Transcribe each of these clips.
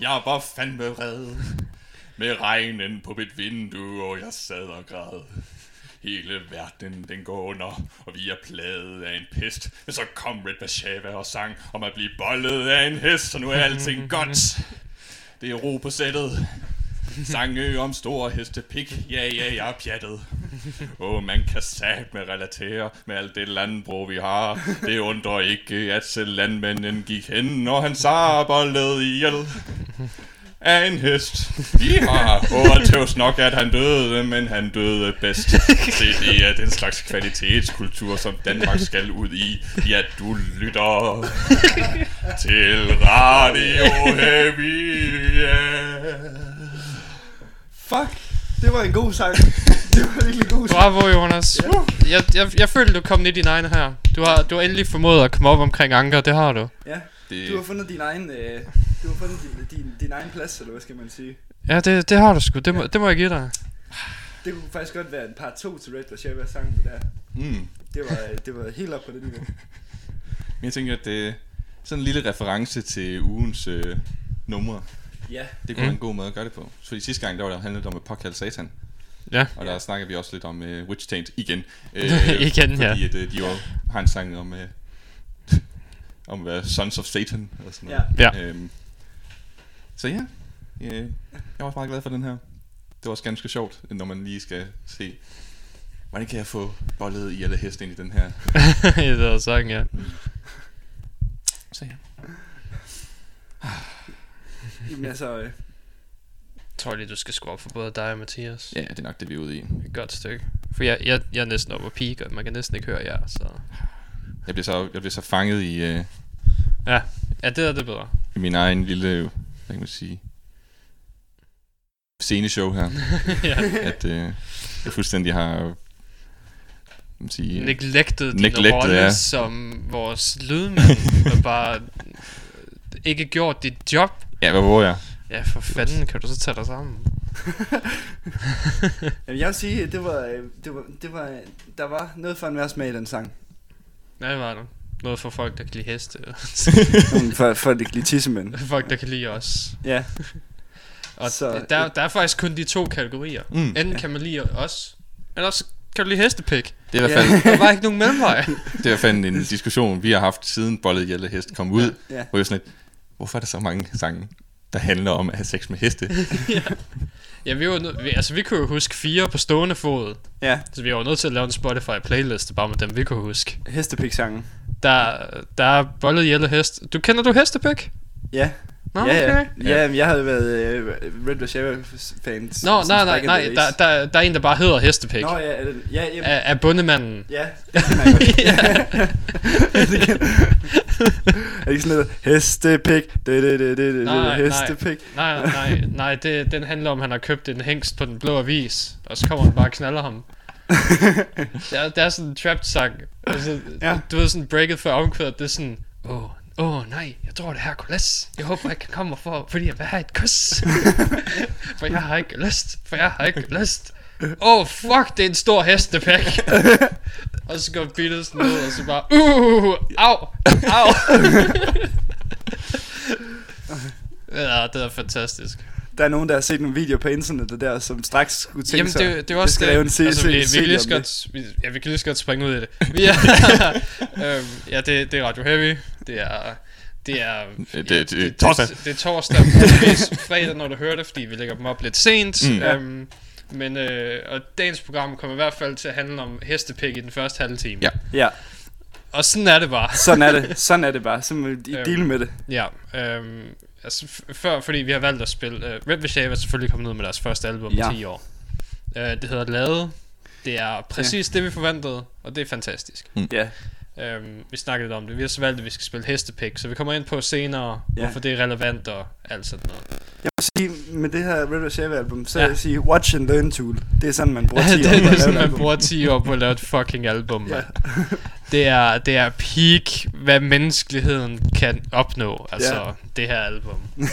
jeg var fandme vred. Med regnen på mit vindue, og jeg sad og græd. Hele verden den går under, og vi er plaget af en pest. Men så kom Red Bashava og sang om at blive bollet af en hest, så nu er alting godt. Det er ro på sættet. Sange om store hestepik, ja ja, jeg er pjattet. Og man kan sagt med relatere med alt det landbrug vi har. Det undrer ikke, at selv landmanden gik hen, når han sabollet ihjel af en hest. Ja, og det var nok, at han døde, men han døde bedst. Se, det er den slags kvalitetskultur, som Danmark skal ud i. Ja, du lytter til Radio Heavy. Yeah. Fuck, det var en god sang. det var en virkelig god sang. Bravo, Jonas. Jeg, jeg, jeg følte, du kom lidt i din egen her. Du har, du har endelig formået at komme op omkring Anker, det har du. Ja, Det, du har fundet din egen, øh, du har fundet din, din, din egen plads, eller hvad skal man sige. Ja, det, det har du sgu. Det må, det må jeg give dig. Det kunne faktisk godt være en part 2 til Red Bashava sangen det der. mm. Det var, det var helt op på det niveau. Men jeg tænker, at det er sådan en lille reference til ugens øh, numre. Ja, Det kunne mm. være en god måde at gøre det på. Fordi sidste gang, der var der handlet om at påkalde satan. Ja. Og der snakker vi også lidt om uh, Witch Taint igen. Uh, Igen, ja. Fordi at, uh, de jo har en sang om, uh, om at være Sons of Satan. Og sådan noget. Ja. Øhm, så ja, øh, jeg var også meget glad for den her. Det var også ganske sjovt, når man lige skal se, hvordan kan jeg få bollet i alle heste ind i den her. det var sagen, ja. Så ja. jamen altså, øh, Jeg tror lige, du skal skrue op for både dig og Mathias. Ja, det er nok det, vi er ude i. Et godt stykke. For jeg, jeg, jeg er næsten oppe peak, og man kan næsten ikke høre jer, så... Jeg bliver så, jeg bliver så fanget i, øh, Ja, ja det er det bedre. i min egen lille, hvad kan man sige, sceneshow her. ja. at øh, jeg fuldstændig har man sige, Neglected din Neglected, rolle ja. som vores lydmand, og bare ikke gjort dit job. Ja, hvad våger jeg? Ja, for fanden, kan du så tage dig sammen? jamen, jeg vil sige, det var, øh, det var, det var, der var noget for en værre smag i den sang. Ja, det var det. Noget for folk, der kan lide heste. For, for det lide tissemænd. folk, der kan lide os. Ja, Og Så, så, der, der er faktisk kun de to kategorier. Mm. Enten kan man lide os, eller også kan du lide hestepik. Det er i hvert fald, Der var ikke nogen mellemvej. det er i hvert fald en diskussion, vi har haft siden Bollet Jelle Hest kom ud. ja. Hvor jeg sådan lidt, hvorfor er der så mange sange, der handler om at have sex med heste? Ja, vi var nød, vi, altså vi kunne jo huske fire på stående fod. Ja, Så vi var jo nødt til at lave en Spotify playlist bare med dem, vi kunne huske. hestepik-sangen. Der, der er bollet jælle hest. Du kender du hestepik? Ja, Nå, ja, ja. okay. ja. jamen, jeg havde været øh, Red Bashava-fans. Nå, nej, nej, nej. Der, der, der er en, der bare hedder hestepik. Nå, ja, er det, ja, jamen, Af, af bundemanden. ja, det godt. ja. det kender Er det ikke sådan noget, hestepik, det, det, det, det, det, Nej, nej. hestepik. Nej, nej, nej, det, den handler om, at han har købt en hængst på den blå avis, og så kommer han bare og knaller ham. det, er, det er sådan en trapped sang. Altså, Ja. ja. Du ved sådan breaket før omkvædet, det er sådan, åh, oh, åh oh, nej, jeg tror det er Hercules. Jeg håber ikke, han kommer for, fordi jeg vil have et kys. for jeg har ikke lyst, for jeg har ikke lyst. Åh, oh, fuck, det er en stor hestepæk. og så går Beatles ned, og så bare, uh, au, au. ja, det er fantastisk. Der er nogen, der har set nogle videoer på internettet der, som straks skulle tænke Jamen, sig, det, det er også skal det. lave en se- altså, vi, vi, kan lige det. godt, vi, ja, vi kan lige så godt springe ud i det. Vi er, øhm, ja, det, det er Radio Heavy. Det er Det er... Det- det- det, torsdag. Det, det er torsdag. Muligvis fredag, når du hører det, fordi vi lægger dem op lidt sent. Mm. Mm. Øhm, men øh, og dagens program kommer i hvert fald til at handle om hestepik i den første halve time. Ja. Ja, Og sådan er det bare. sådan er det. Sådan er det bare. Så må I Øhm. dele med det. Ja, øhm, altså f- før, fordi vi har valgt at spille... Øh, Red Shave er selvfølgelig kommet ud med deres første album Ja. i 10 år. Øh, det hedder Lade. Det er præcis det, vi forventede, og det er fantastisk. Ja, Øhm, vi snakkede lidt om det. Vi har så valgt, at vi skal spille hestepik, så vi kommer ind på senere, Ja. hvorfor det er relevant og alt sådan noget. jeg må sige, med det her Red Shave album, så Ja. vil jeg sige, watch and learn tool. Det er sådan, man bruger 10 det år på at er lave sådan, man bruger 10 år på at lave et fucking album. Ja. Det, er, det er peak, hvad menneskeligheden kan opnå, altså Ja. det her album.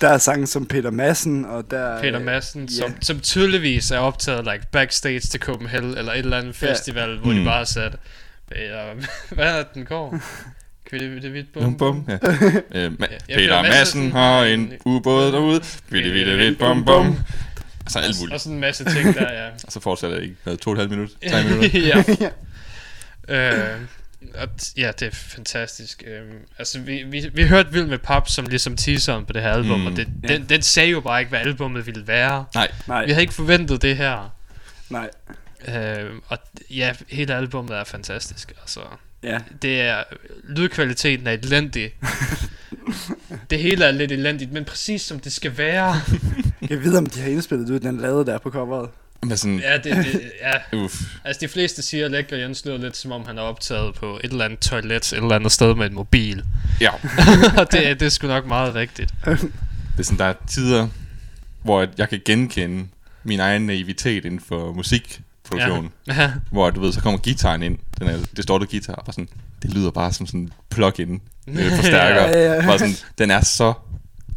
Der er sange som Peter Madsen, og der er... Peter Madsen, ja. som, som tydeligvis er optaget like, backstage til Copenhagen eller et eller andet festival, hvor Mm. de bare sat, øh, hvad er det, den går? Kvitte, vidt, bum, Bum, bum. Ja. Øh, ma- Ja, Peter Madsen har en ubåd derude. Vitte, vitte, vidt, bum, bum. Altså alt muligt. Og sådan en masse ting der, ja. Og så fortsætter det ikke med to og et halvt minut. Tre minutter. ja. øh, ja, det er fantastisk. Øhm, altså, vi, vi, vi hørte Vild med Pap som ligesom teaseren på det her album, Mm. og det, Ja. den, den sagde jo bare ikke, hvad albummet ville være. Nej, Nej, Vi havde ikke forventet det her. nej. Øh, og ja, hele albummet er fantastisk. Altså, Ja, det er lydkvaliteten er elendig. det hele er lidt elendigt, men præcis som det skal være. jeg ved, om de har indspillet ud den lade der på coveret. Men sådan... Ja, det, det ja. Uff. Altså de fleste siger, at Lækker Jens lyder lidt som om han er optaget på et eller andet toilet, et eller andet sted med en mobil. Ja. og det, er- det er sgu nok meget rigtigt. Det er sådan, der er tider, hvor jeg kan genkende min egen naivitet inden for musikproduktion. Ja. Ja. Hvor du ved, så kommer gitaren ind, den er distorted guitar, og sådan, det lyder bare som sådan en plug-in øh, forstærker. Ja, ja, ja. Bare sådan, den er så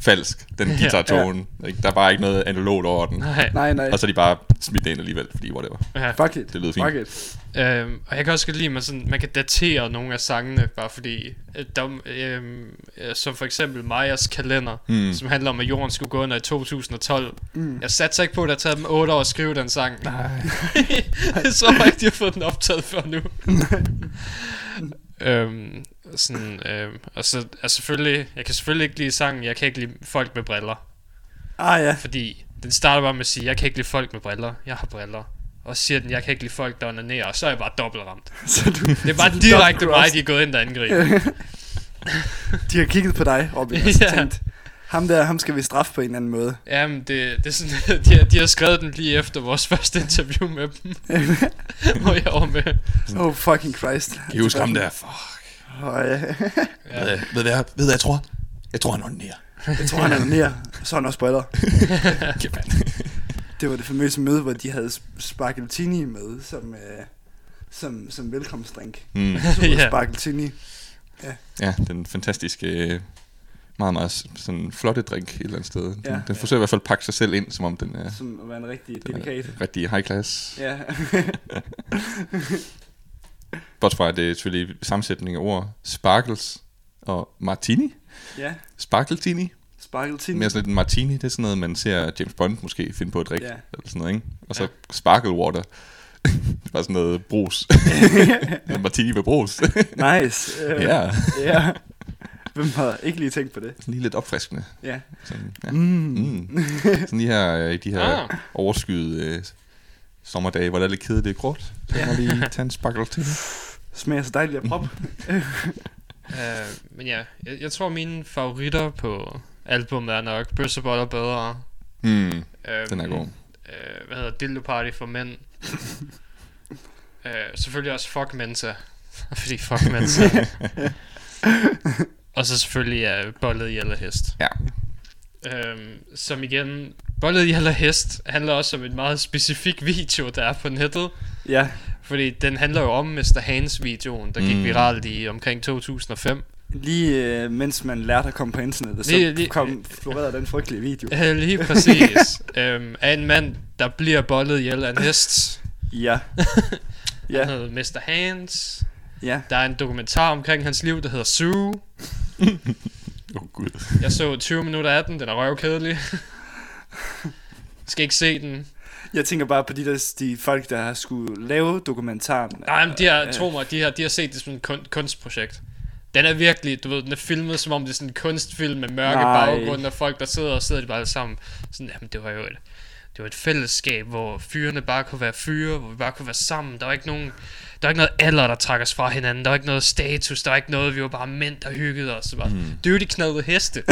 falsk, den guitar-tone. Ikke? Der er bare ikke noget analogt over den. Nej. Nej, nej. Og så er de bare smidt det ind alligevel, fordi whatever. Ja. Fuck it. Det lyder fint. Fuck it. Øhm, og jeg kan også godt lide, at man, sådan, man kan datere nogle af sangene, bare fordi, øh, der, øhm, øh, som for eksempel Majas kalender, Mm. som handler om, at jorden skulle gå under i 2012. Mm. Jeg satte ikke på, at det har taget dem 8 år at skrive den sang. Nej. jeg tror bare ikke, de har fået den optaget før nu. øhm, sådan, øhm, og så er selvfølgelig, jeg kan selvfølgelig ikke lide sangen, jeg kan ikke lide folk med briller. Ah ja. Fordi den starter bare med at sige, jeg kan ikke lide folk med briller, jeg har briller. Og så siger den, jeg kan ikke lide folk, der onanerer, og så er jeg bare dobbelt ramt. Så du, Det er bare direkte mig, de er gået ind og angriber. De har kigget på dig, Robin, og så tænkt, ham der, ham skal vi straffe på en eller anden måde. Jamen, det, det er sådan, de, har, de har skrevet den lige efter vores første interview med dem. hvor jeg var med. Oh fucking Christ. Kan I huske ham der? Fuck. Oh, ja. Ja. Ved, ved, hvad jeg, ved, hvad jeg tror? Jeg tror, han onanerer. Jeg tror, han er mere. Så er han også mand. Det var det famøse møde, hvor de havde spargeltini med som, øh, som, som velkomstdrink. Mm. Så Ja. Ja, den fantastiske, øh, meget, meget sådan flotte drink et eller andet sted. Den, Ja. den forsøger i hvert fald at pakke sig selv ind, som om den er, Som at være en rigtig delikat. er rigtig high class. Ja. Bortset fra, at det er selvfølgelig sammensætning af ord. Sparkles og martini. ja. Sparkletini. Spargeltini. Mere sådan lidt en martini, det er sådan noget, man ser James Bond måske finde på at drikke. Ja. Eller sådan noget, ikke? Og så sparkle water. det var sådan noget brus. Martini med brus. Nice. Øh, ja, ja. Hvem har ikke lige tænkt på det? sådan lige lidt opfriskende. Ja. Sådan, ja. Mm. Mm. Sådan lige her, øh, i de her Ah. overskyede øh, sommerdage, hvor der er lidt kedeligt og gråt. Så kan man lige tage en sparkle til. Smager så dejligt af prop. Uh, men ja, jeg, jeg tror mine favoritter på albumet er nok Bøssebold er bedre. Mm. Um, Den er god. Uh, hvad hedder Dildo Party for mænd. uh, selvfølgelig også Fuck Mensa. Fordi fuck Mensa. Og så selvfølgelig er uh, Bollet i eller hest. Ja. Um, som igen, Bollet i eller hest handler også om en meget specifik video, der er på nettet. Ja. Fordi den handler jo om Mr. Hans videoen, der gik Mm. viralt i omkring 2005. Lige øh, mens man lærte at komme på internettet, så Lige- lige- kom florerede den frygtelige video. Øh, Lige præcis. øhm, af en mand, der bliver bollet ihjel af en hest. Ja. Han Ja. hedder Mr. Hans. Ja. Der er en dokumentar omkring hans liv, der hedder Sue. Åh, oh, gud. Jeg så 20 minutter af den, den er røvkedelig. Skal ikke se den. Jeg tænker bare på de der de folk, der har skulle lave dokumentaren. Nej, men de har, Øh, tro mig, de har, de har set det som et kun, kunstprojekt. Den er virkelig, du ved, den er filmet som om det er sådan en kunstfilm med mørke Nej. baggrund, og folk der sidder og sidder de bare alle sammen. Sådan, jamen det var jo et, det var et fællesskab, hvor fyrene bare kunne være fyre, hvor vi bare kunne være sammen. Der var ikke nogen, der var ikke noget alder, der trak os fra hinanden. Der var ikke noget status, der var ikke noget, vi var bare mænd, der hyggede os. Så bare, mm. Det de knaldede heste.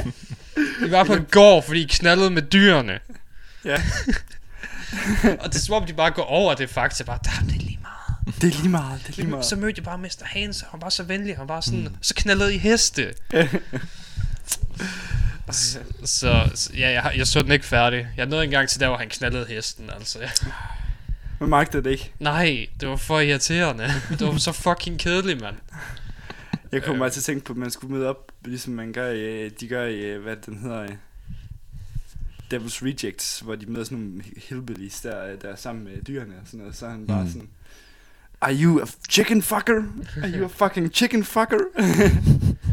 vi var på en gård, fordi I knaldede med dyrene. Ja. og det er som om, de bare går over det fakta, bare, det er lige meget. Det er lige meget, det er lige meget. Så mødte jeg bare Mr. Hans, og han var så venlig, han var sådan, mm. så knaldede I heste. så, så, så ja, jeg, jeg så den ikke færdig. Jeg nåede engang til der, hvor han knaldede hesten, altså. Man magtede det ikke. Nej, det var for irriterende. Det var så fucking kedeligt, mand. Jeg kommer bare til at tænke på, at man skulle møde op, ligesom man gør i, de gør i, øh, hvad den hedder, øh, Devil's Rejects, hvor de møder sådan nogle hillbillies, der, øh, der er sammen med dyrene og sådan noget, så er han bare Mm. sådan, Are you a chicken fucker? Are you a fucking chicken fucker?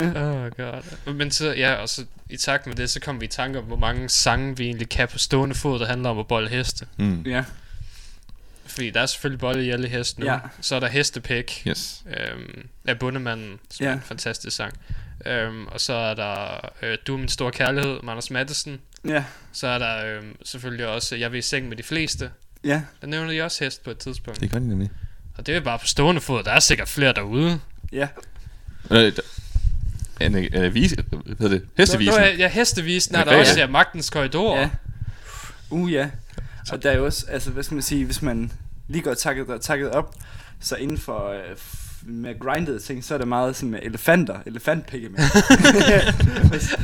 Oh god. Men så, ja, og så i takt med det, så kom vi i tanke om, hvor mange sange vi egentlig kan på stående fod, der handler om at bolle heste. Mm. ja, Fordi der er selvfølgelig bolle i hest nu. Ja. Så er der hestepæk. Yes. øhm, af Bundemanden, som ja. Er en fantastisk sang. Øhm, og så er der øh, Du er min store kærlighed, Manders Madsen. ja, Så er der øhm, selvfølgelig også Jeg vil i seng med de fleste. ja. Der nævner de også hest på et tidspunkt. Det gør de nemlig. Og det er bare på stående fod. Der er sikkert flere derude. Ja, Øh, er det, er det vise, hvad hedder det? Hestevisen? Nå, ja, hestevisen er der også. Ja, Magtens Korridor. ja. Uh, ja. Og der er jo også, altså hvad skal man sige, hvis man lige går takket, takket op, så inden for øh, med grindede ting, så er det meget sådan med elefanter, elefantpikke med.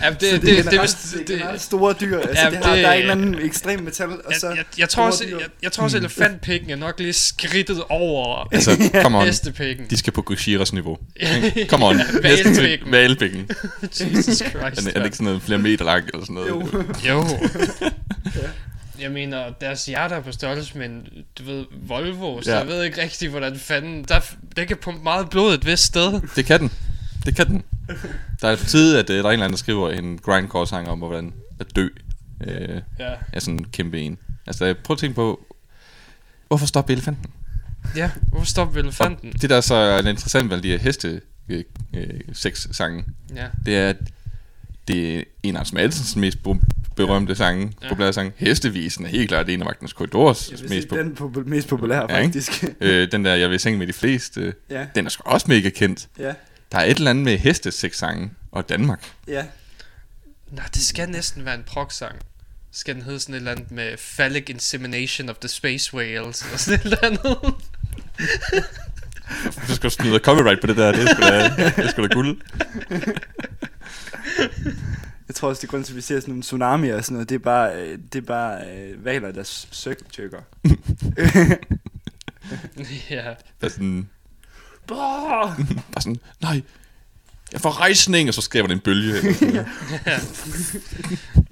Ja, det, det, det, er det, generelt, det, det, store dyr. Altså, Ja, det har, det- der er en eller anden ekstrem metal, og så... jeg, jeg, jeg, tror også, jeg, jeg tror også, elefantpikken er nok lige skridtet over Altså, come on. hestepikken. De skal på Gushiras niveau. Come on. Hvalpikken. Valpikken. Jesus Christ. Er, det- er det ikke sådan noget flere meter lang eller sådan noget? Jo. Jo. Jeg mener, deres hjerter er på størrelse med en, du ved, Volvo, så Ja. jeg ved ikke rigtig, hvordan fanden... Der, det kan pumpe meget blod et vist sted. Det kan den. Det kan den. Der er på tide, at øh, der er en eller anden, der skriver en grindcore sang om, hvordan at dø øh, Ja. er sådan en kæmpe en. Altså, prøv at tænke på, hvorfor stoppe elefanten? Ja, hvorfor stopper vi elefanten? Det, der er så interessant ved de her heste øh, øh, sex sange, Ja. det er, at det er en af Madsens mest berømte sange, Ja. populære sang. Hestevisen er helt klart en af Magtens Korridors Jeg vil mest sige, po- den på, mest populære, Ja, faktisk. øh, Den der, jeg vil sænge med de fleste, ja, den er sgu også mega kendt. ja, Der er et eller andet med hestesex sange og Danmark. ja. Nej, det skal næsten være en prog-sang. Skal den hedde sådan et eller andet med Phallic Insemination of the Space Whales, eller sådan et eller andet. Du skal smide copyright på det der, det er sgu da, det er sgu da guld. Jeg tror også, det er grund til, at vi ser sådan nogle tsunamier og sådan noget. Det er bare, øh, det er bare øh, valer, der cirkeltjekker. ja. Der er sådan, bare sådan, nej, jeg får rejsning, og så skriver den en bølge. Eller sådan noget.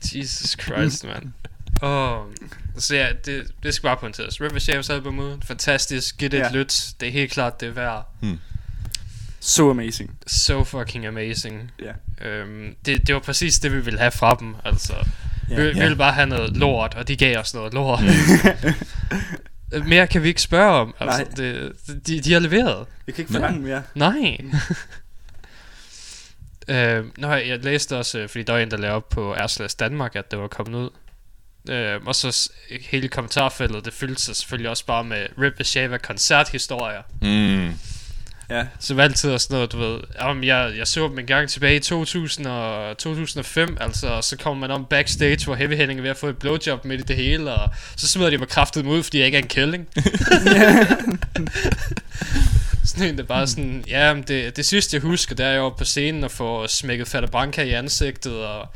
Jesus Christ, man. Åh, oh, så ja, det, det skal bare pointeres. River Shaves albumet, fantastisk, giv det et Ja. lyt. Det er helt klart, det er værd. So amazing. So fucking amazing. Ja. Øhm, det, det var præcis det, vi ville have fra dem, altså. Ja. vi, vi ville bare have noget lort, og de gav os noget lort. Øh, Mere kan vi ikke spørge om, altså. Nej. Det, de, de har leveret. Jeg kan ikke forlange mere. Nej. øh, nå, jeg læste også, øh, fordi der var en, der lavede op på Erslas Danmark, at det var kommet ud. Øh, og så hele kommentarfeltet, det fyldte sig selvfølgelig også bare med Rip Shava koncerthistorier. Mm. Ja. Så var altid sådan noget, du ved, om jeg, jeg så dem en gang tilbage i 2000 og 2005, altså, og så kommer man om backstage, hvor Heavy Henning er ved at få et blowjob midt i det hele, og så smider de mig kraftet ud, fordi jeg ikke er en kælling. sådan en, der bare sådan, ja, det, det sidste jeg husker, det er jeg oppe på scenen og få smækket Fatter Branca i ansigtet, og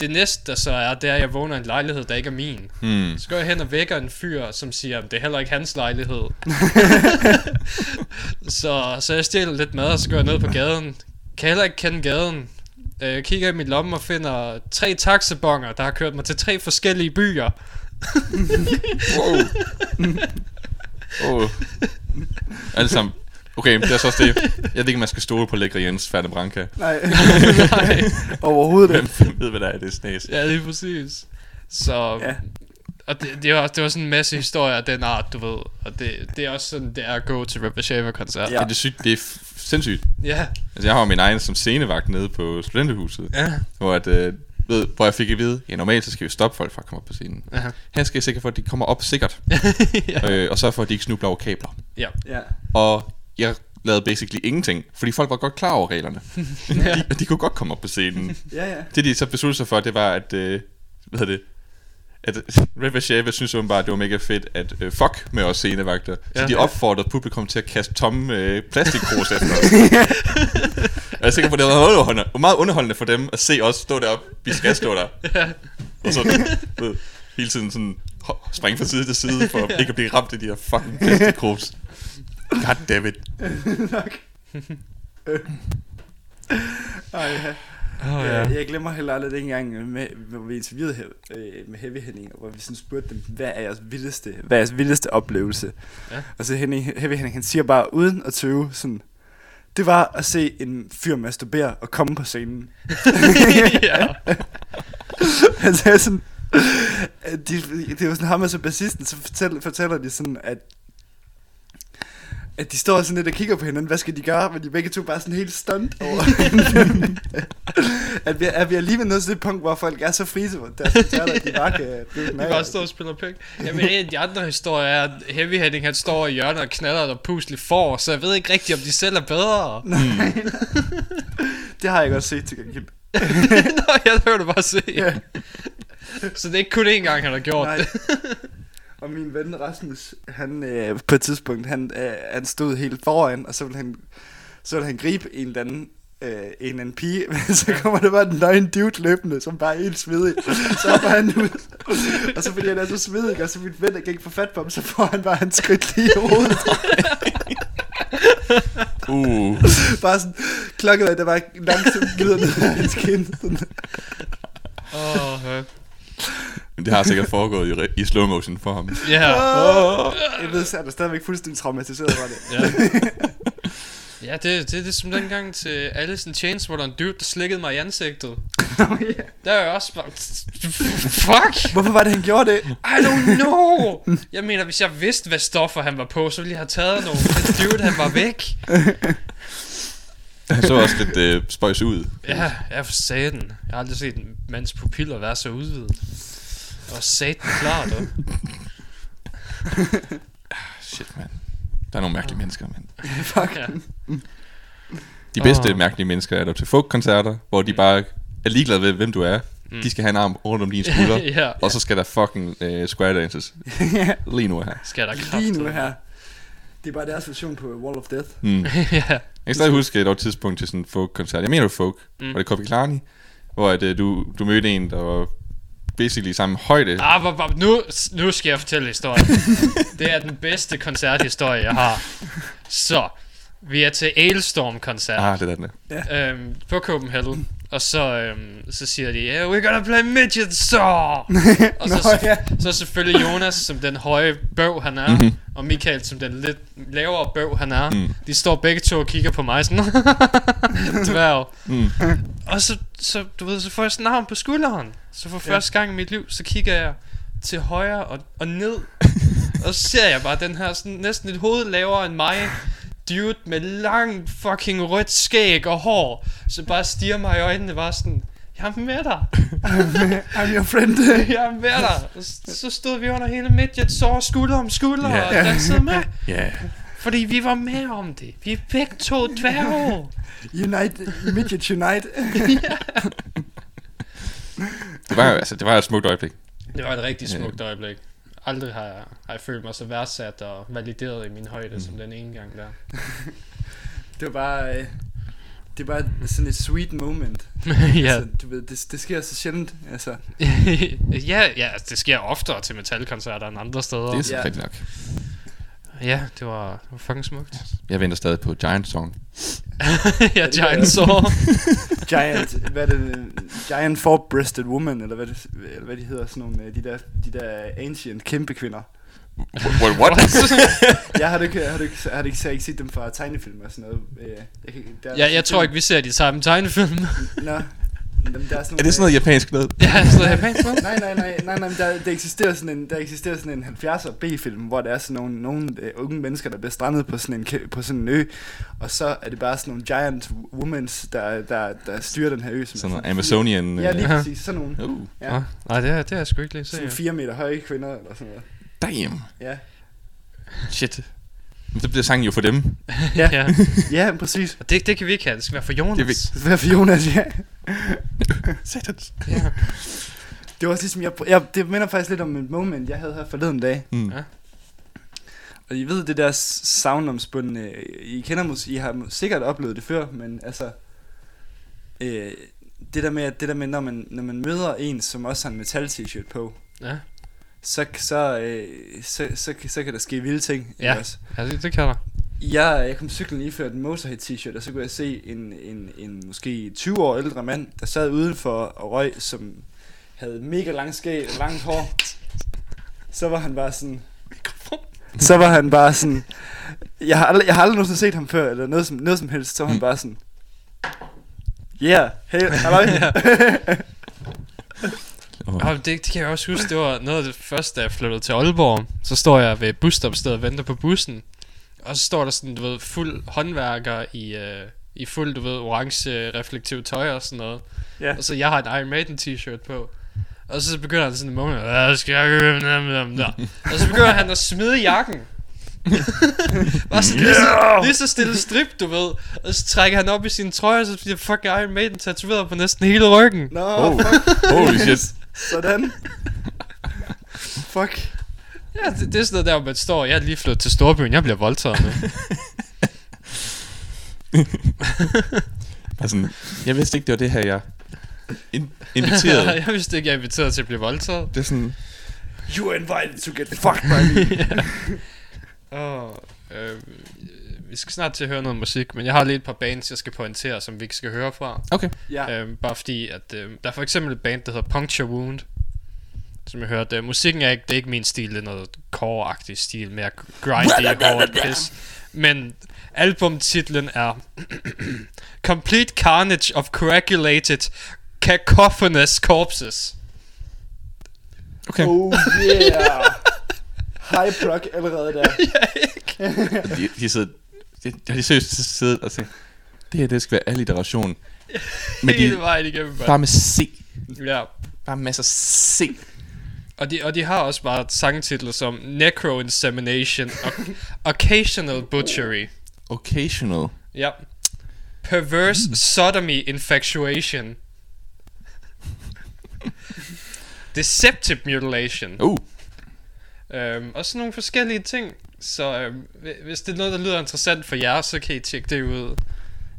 det næste, der så er, det er, at jeg vågner i en lejlighed, der ikke er min. Mm. Så går jeg hen og vækker en fyr, som siger, at det er heller ikke hans lejlighed. så, så jeg stjæler lidt mad, og så går jeg ned på gaden. Kan heller ikke kende gaden. Øh, Jeg kigger i min lomme og finder tre taxabonger, der har kørt mig til tre forskellige byer. Wow. oh. Alle sammen. Okay, det er så også det. Jeg ved ikke, om man skal stole på Lækre Jens Færne Branca. Nej, Nej. overhovedet ikke. Hvem ved, hvad der er, det er snas. Ja, lige præcis. Så, Ja. og det, det, er også, det var sådan en masse historier af den art, du ved. Og det, det er også sådan, det er at gå til Rapper Shaver-koncert. Ja. Ja. Det er sygt, det er f- sindssygt. Ja. Altså, jeg har jo min egen som scenevagt nede på studenterhuset, Ja. hvor, at, øh, ved, hvor jeg fik at vide, ja, normalt så skal vi stoppe folk fra at komme op på scenen. Ja. Her skal jeg sikre for, at de kommer op sikkert, ja. øh, og så for, at de ikke snubler over kabler. ja. Ja. Og jeg lavede basically ingenting, fordi folk var godt klar over reglerne. de, de kunne godt komme op på scenen. Ja, ja. Det de så besluttede sig for, det var, at, øh, hvad hedder det, at River Shava synes åbenbart, det var mega fedt at øh, fuck med os scenevagter. Så Ja. de opfordrede publikum til at kaste tomme øh, plastikkrus efter os. Jeg er sikker på, at det var meget underholdende, meget underholdende for dem at se os stå deroppe. Vi skal stå der. Og så ved, hele tiden sådan springe fra side til side, for ikke at blive ramt af de her fucking plastikkrus. God damn it. Ej, ja. Oh, Ja. ja. Jeg glemmer heller aldrig dengang, med, hvor vi interviewede øh, med Heavy Henning, hvor vi sådan spurgte dem, hvad er jeres vildeste, hvad er jeres vildeste oplevelse? Ja. Og så Henning, Heavy Henning, han siger bare uden at tøve sådan, det var at se en fyr masturbere og komme på scenen. ja. Han sagde sådan, de, det var sådan ham og så bassisten, så fortæller, fortæller de sådan, at at de står sådan lidt og kigger på hinanden, hvad skal de gøre? Men de begge to bare sådan helt stunt over at, vi, at vi er lige ved nået til det punkt, hvor folk er så frie til deres koncerter, at de bare kan blive De bare står og spiller pik. Jamen, en af de andre historier er, at Heavy Heading, han står i hjørnet og knaller der puslig får, så jeg ved ikke rigtigt, om de selv er bedre. Det har jeg godt set til gengæld. Nå, vil du bare se. Ja. Så det er ikke kun én gang, han har gjort Nej. det. Og min ven Rasmus, han øh, på et tidspunkt, han, øh, han stod helt foran, og så ville han, så ville han gribe en eller anden øh, en eller anden pige, men så kommer der bare en nøgen dude løbende, som bare er helt svedig. Så hopper han ud, og så fordi han er så svedig, og så min ven, der kan ikke få fat på ham, så får han bare en skridt lige i hovedet. Uh. Bare sådan, klokket af, der var langsomt glider ned af hans kind. Åh, oh. Men det har sikkert foregået i, re- i slow motion for ham. Ja. Jeg ved, så er der stadigvæk fuldstændig traumatiseret fra det. Ja. Ja, det, det er det som dengang til Alice in Chains, hvor der er en dude, der slikkede mig i ansigtet. Der er jeg også bare... Fuck! Hvorfor var det, han gjorde det? I don't know! Jeg mener, hvis jeg vidste, hvad stoffer han var på, så ville jeg have taget nogle. Den dude, han var væk. Han så også lidt øh, spøjs ud. Ja, jeg for satan. Jeg har aldrig set en mands pupiller være så udvidet. Og satan klar, du. Shit, mand. Der er nogle mærkelige mennesker, mand. Fuck. Ja. De bedste Åh. mærkelige mennesker er der til folk-koncerter, hvor de bare er ligeglade ved, hvem du er. Mm. De skal have en arm rundt om dine skuldre, ja. og så skal der fucking øh, square dances. Lige nu her. Skal der kraft. Lige nu her. Det er bare deres version på Wall of Death. Mm. ja. Jeg kan stadig huske, at der var et tidspunkt til sådan en folk-koncert. Jeg mener, var folk. Mm. Mm. Var det Kobe Klani? Hvor at, øh, du, du mødte en, der var basically samme højde. Ah, bop, bop. Nu, nu skal jeg fortælle historien. det er den bedste koncerthistorie, jeg har. Så, vi er til Ailstorm-koncert. Ah, det er den der. øhm, på Copenhagen. Og så, øhm, så siger de, yeah, we're gonna play midget saw. og så, Nå, ja. så selvfølgelig Jonas, som den høje bøv han er, Mhm. Og Michael, som den lidt lavere bøv han er. Mm. De står begge to og kigger på mig sådan, dværg. Mm. Og så, så, du ved, så får jeg sådan arm på skulderen. Så for første gang i mit liv, så kigger jeg til højre og, og ned. og så ser jeg bare den her sådan, næsten et hoved lavere end mig. Dude med lang fucking rødt skæg og hår. Så bare stiger mig i øjnene bare sådan, jeg er med dig. I'm your friend. Jeg er med dig. Så stod vi under hele midget, så skulder om skulder Ja. og dansede med. Ja. Yeah. Fordi vi var med om det. Vi er begge to dværge. Unite, Midget Unite. Det var altså, det var et smukt øjeblik. Det var et rigtig smukt øjeblik. Aldrig har jeg, har jeg følt mig så værdsat og valideret i min højde mm. som den ene gang der. Det var bare... Øh, det var sådan et sweet moment. ja. Altså, du ved, det, det sker så sjældent. Altså, ja, ja, altså, det sker oftere til metalkoncerter end andre steder. Det er så Ja. rigtigt nok. Ja, det var, det var fucking smukt. Jeg venter stadig på Giant Song. ja, Giant. Saw. giant, hvad er det? Giant four-breasted woman, eller hvad, det, eller hvad de hedder, sådan nogle, øh, de der, de der ancient kæmpe kvinder. What? what? Jeg har ikke, har ikke, har ikke, ikke set dem fra tegnefilm og sådan noget. Øh, Jeg, kan, der ja, jeg tror ikke, vi ser de samme tegnefilm. Nå, Jamen, der er, sådan Er det sådan noget japansk noget? Ja, sådan noget japansk noget. Nej, nej, nej, nej, nej, men der, der, eksisterer sådan en, der eksisterer sådan en 70'er B-film, hvor der er sådan nogle, nogle uh, unge mennesker, der bliver strandet på sådan, en, på sådan en ø, og så er det bare sådan nogle giant womens, der, der, der styrer den her ø. Som Sådan noget fire- Amazonian... Ja, lige øh, præcis, sådan nogle. Uh, Ja. Ja. Nej, det er, det er jeg sgu ikke lige se. Sådan fire meter høje kvinder, eller sådan noget. Damn. Ja, Shit. Men så bliver sangen jo for dem. ja, Ja. ja præcis. Og det, det kan vi ikke have. Det skal være for Jonas. Det er vi- Det er for Jonas, ja. Satans. Ja. Det var også ligesom, jeg, jeg, det minder faktisk lidt om et moment, jeg havde her forleden dag. Mm. Ja. Og I ved det der savnomspundne, I kender måske, I har sikkert oplevet det før, men altså, øh, det der med, at det der med, når man, når man møder en, som også har en metal t-shirt på, Ja. Så, så, øh, så, så, så, så kan der ske vilde ting. Ja. Også. Ja, det, det kan der. Jeg, jeg kom cyklen før en Motorhead t-shirt, og så kunne jeg se en, en, en måske 20 år ældre mand, der sad udenfor og røg, som havde mega lang skæg og langt hår. Så var han bare sådan... Så var han bare sådan... Jeg har aldrig, jeg har aldrig nogensinde set ham før, eller noget som, noget som helst. Så var han bare sådan... Yeah, hey, halløj. Oh. Det, det kan jeg også huske, det var noget af det første, da jeg flyttede til Aalborg. Så står jeg ved busstopstedet og venter på bussen. Og så står der sådan, du ved, fuld håndværker i, øh, i fuld, du ved, orange reflektiv tøj og sådan noget. Ja. Og så jeg har en Iron Maiden t-shirt på. Og så begynder han sådan en moment, hvad skal jeg? Og så begynder han at smide jakken. Bare sådan lige, så, lige så stille strip, du ved. Og så trækker han op i sin trøje, og så bliver fucking Iron Maiden tatoveret på næsten hele ryggen. Nå, Oh. fuck. Holy shit. Sådan. Fuck. Ja, det, det er sådan noget der, hvor man står, jeg er lige flyttet til Storbyen, jeg bliver voldtaget nu. Bare sådan, jeg vidste ikke, det var det her, jeg in- inviterede. jeg vidste ikke, jeg er inviteret til at blive voldtaget. Det er sådan, You are invited to get fucked by me. Og, øh, vi skal snart til at høre noget musik, men jeg har lige et par bands, jeg skal pointere, som vi ikke skal høre fra. okay. ja. Ja. Øh, bare fordi, at øh, der er for eksempel et band, der hedder Puncture Wound, som jeg hørte. Øh, musikken er ikke, det er ikke min stil, det er noget core-agtig stil, mere grindy og hårdt pis. Men albumtitlen er Complete Carnage of Coagulated Cacophonous Corpses. Okay. Oh yeah. High plug allerede der. De, de sidder, de, de har de seriøst siddet og tænkt, det her, det skal være alliteration. Men Hele de, vejen igennem. bare med C. Ja. Bare masser af C. Og de, og de har også bare sangtitler som Necro-Insemination og Occasional Butchery. Occasional. Ja. Perverse Sodomy Infatuation. Deceptive Mutilation. Uh, Øhm, og sådan nogle forskellige ting. Så hvi- hvis det er noget, der lyder interessant for jer, så kan I tjekke det ud.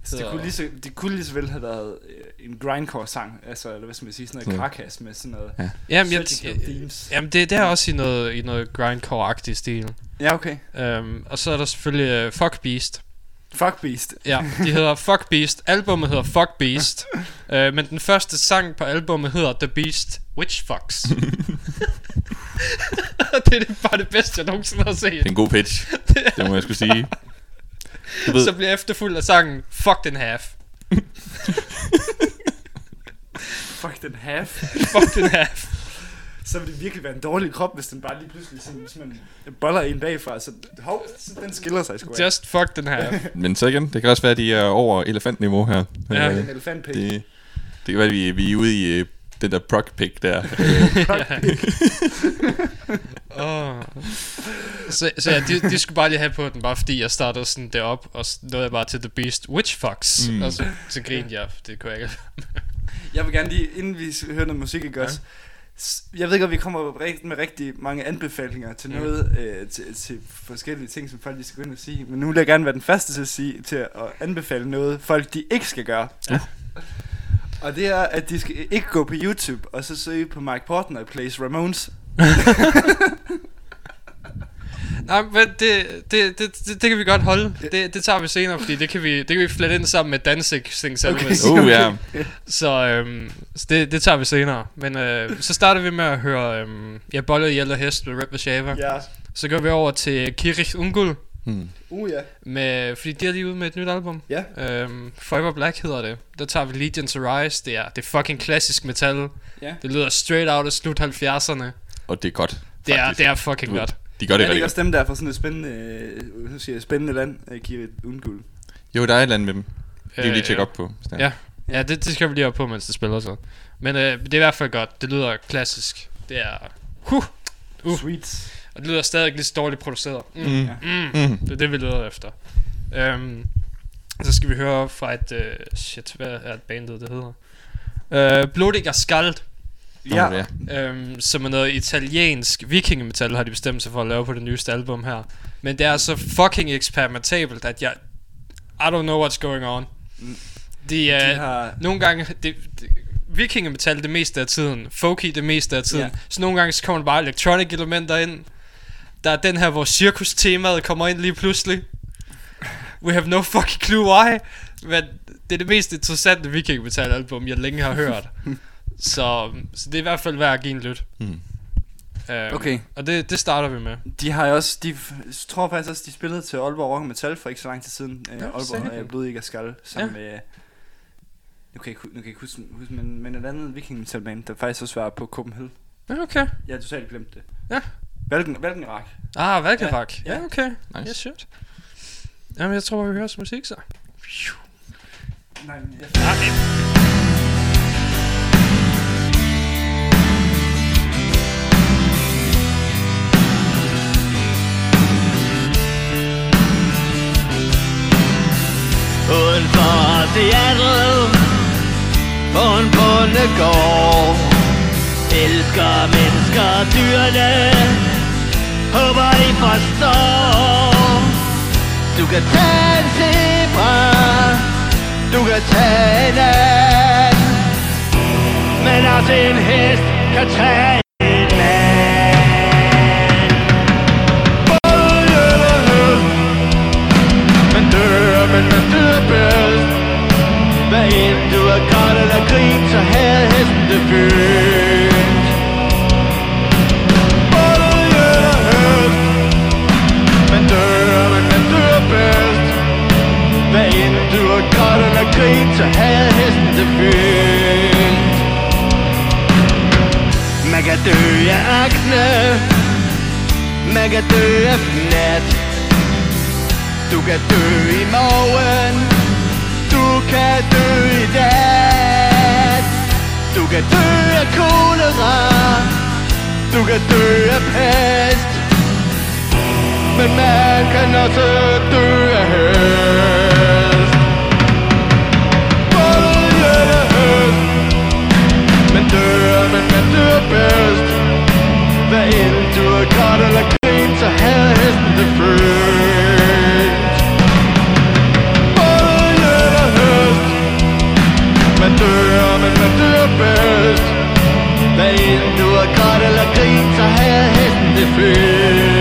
Så det, kunne lige så, det kunne lige så vel have været øh, en grindcore-sang, altså, eller hvad skal man sige, sådan noget carcass med sådan noget Jamen, jeg, themes. jamen det, det er også i noget, i noget grindcore-agtig stil. Ja, okay. Øhm, og så er der selvfølgelig uh, Fuck Beast. Fuck Beast. Ja, de hedder Fuck Beast. Albummet hedder Fuck Beast. uh, men den første sang på albummet hedder The Beast Witch Fox. det er det bare det bedste, jeg nogensinde har set. det er en god pitch. Det må jeg skulle sige. Du ved, Så bliver efterfuldt af sangen Fuck den half. Fuck den half. Fuck den half. Så vil det virkelig være en dårlig krop, hvis den bare lige pludselig sådan, hvis man boller en bagfra, så, hov, så den skiller sig sgu af. Just fuck den half. men så igen, det kan også være, at de er over elefantniveau her. Ja. Øh, En elefantpik. det, det kan være, at vi, vi er ude i øh, den der prog pick der. Oh. Så, så ja, de, de skulle bare lige have på den, bare fordi jeg startede sådan det op, og nåede jeg bare til The Beast Witch Fox. Mm. Mm. Og så, så grinede jeg, det kunne jeg ikke. Jeg vil gerne lige, inden vi hører noget musik, ikke også? S- Jeg ved godt, vi kommer med rigtig mange anbefalinger til Mm. noget, øh, til, til forskellige ting, som folk lige skal gå ind og sige. Men nu vil jeg gerne være den første til at, sige, til at anbefale noget, folk de ikke skal gøre. Ja. Og det er, at de skal ikke gå på YouTube, og så søge på Mike Portner Plays Ramones. Nej, men det, det, det, det, det kan vi godt holde. Det, det tager vi senere, fordi det kan vi, det kan vi flette ind sammen med Danzig Sing Selvis. Okay. Uh, ja. Så, øhm, så det, det tager vi senere. Men øh, så starter vi med at høre øhm, Jeg bollede i ældre hest med Rap Shava. Ja. Så går vi over til Kirich Ungul Uh, ja. Med, fordi de er lige ude med et nyt album. Ja. Øhm, Forever Black hedder det. Der tager vi Legion to Rise. Det er, det er fucking klassisk metal. Ja. Det lyder straight out af slut 70'erne. Og det er godt. Det er, faktisk. det er fucking Du- godt. De gør det Er det godt. også dem, der er fra sådan et spændende, øh, siger jeg, spændende land, øh, giver et undguld? Jo, der er et eller andet med dem. Det kan vi lige Øh, tjekke op på. er. Ja. Ja, det, det skal vi lige op på, mens det spiller så. Men øh, det er i hvert fald godt. Det lyder klassisk. Det er... Huh, Uh. Sweet. Og det lyder stadig så dårligt produceret. Mm. Mm. Mm. Mm. Det er det, vi leder efter. Øhm, så skal vi høre fra et... Øh, shit, hvad er det bandet, det hedder? Øh, Blodiger Skald, Ja. ja. øhm, som er noget italiensk vikingemetal, har de bestemt sig for at lave på det nyeste album her. Men det er så fucking eksperimentabelt, at jeg... I don't know what's going on. De, øh, De har... nogle gange, det, det, vikingemetal det meste af tiden, folky det meste af tiden, yeah. så nogle gange så kommer der bare electronic elementer ind. Der er den her, hvor cirkus-temaet kommer ind lige pludselig. We have no fucking clue why, men det er det mest interessante vikingemetal album, jeg længe har hørt. så, så det er i hvert fald værd at give en lyt. Mm. Um, Okay. Og det, det starter vi med. De har jo også, de jeg tror faktisk også, de spillede til Aalborg Rock Metal for ikke så lang tid siden. Ja, Aalborg sikkert. øh, Blodig og Skal, sammen ja. med, nu kan jeg nu kan jeg ikke huske, huske men, men et andet viking metal band, der faktisk også var på Copenhagen. Ja, Okay. Jeg har totalt glemt det. Ja. Valken, Valkenrak. Ah, Valkyrak. Ja, Ja. ja okay. Nice. Ja, shit. Jamen, jeg tror, vi hører som musik så. Nej, men jeg, Uden for Seattle På en bondegård Elsker mennesker dyrene Håber I forstår Du kan tage en zebra Du kan tage en and Men også en hest kan tage Hvad end du er godt eller grin, så havde hesten det fyldt grint, så havde hesten det fint Man kan dø af akne Man kan dø af fnat. Du kan dø i morgen. Du kan dø i dag. Du kan dø af kolera. Du kan dø af pest. Men man kan også dø af hest Både eller hest Men dør, men man dør bedst Hvad end du er godt eller grin Så havde hesten det født. Både eller hest Man dør, men man dør bedst Hvad end du er godt eller grin Så havde hesten det født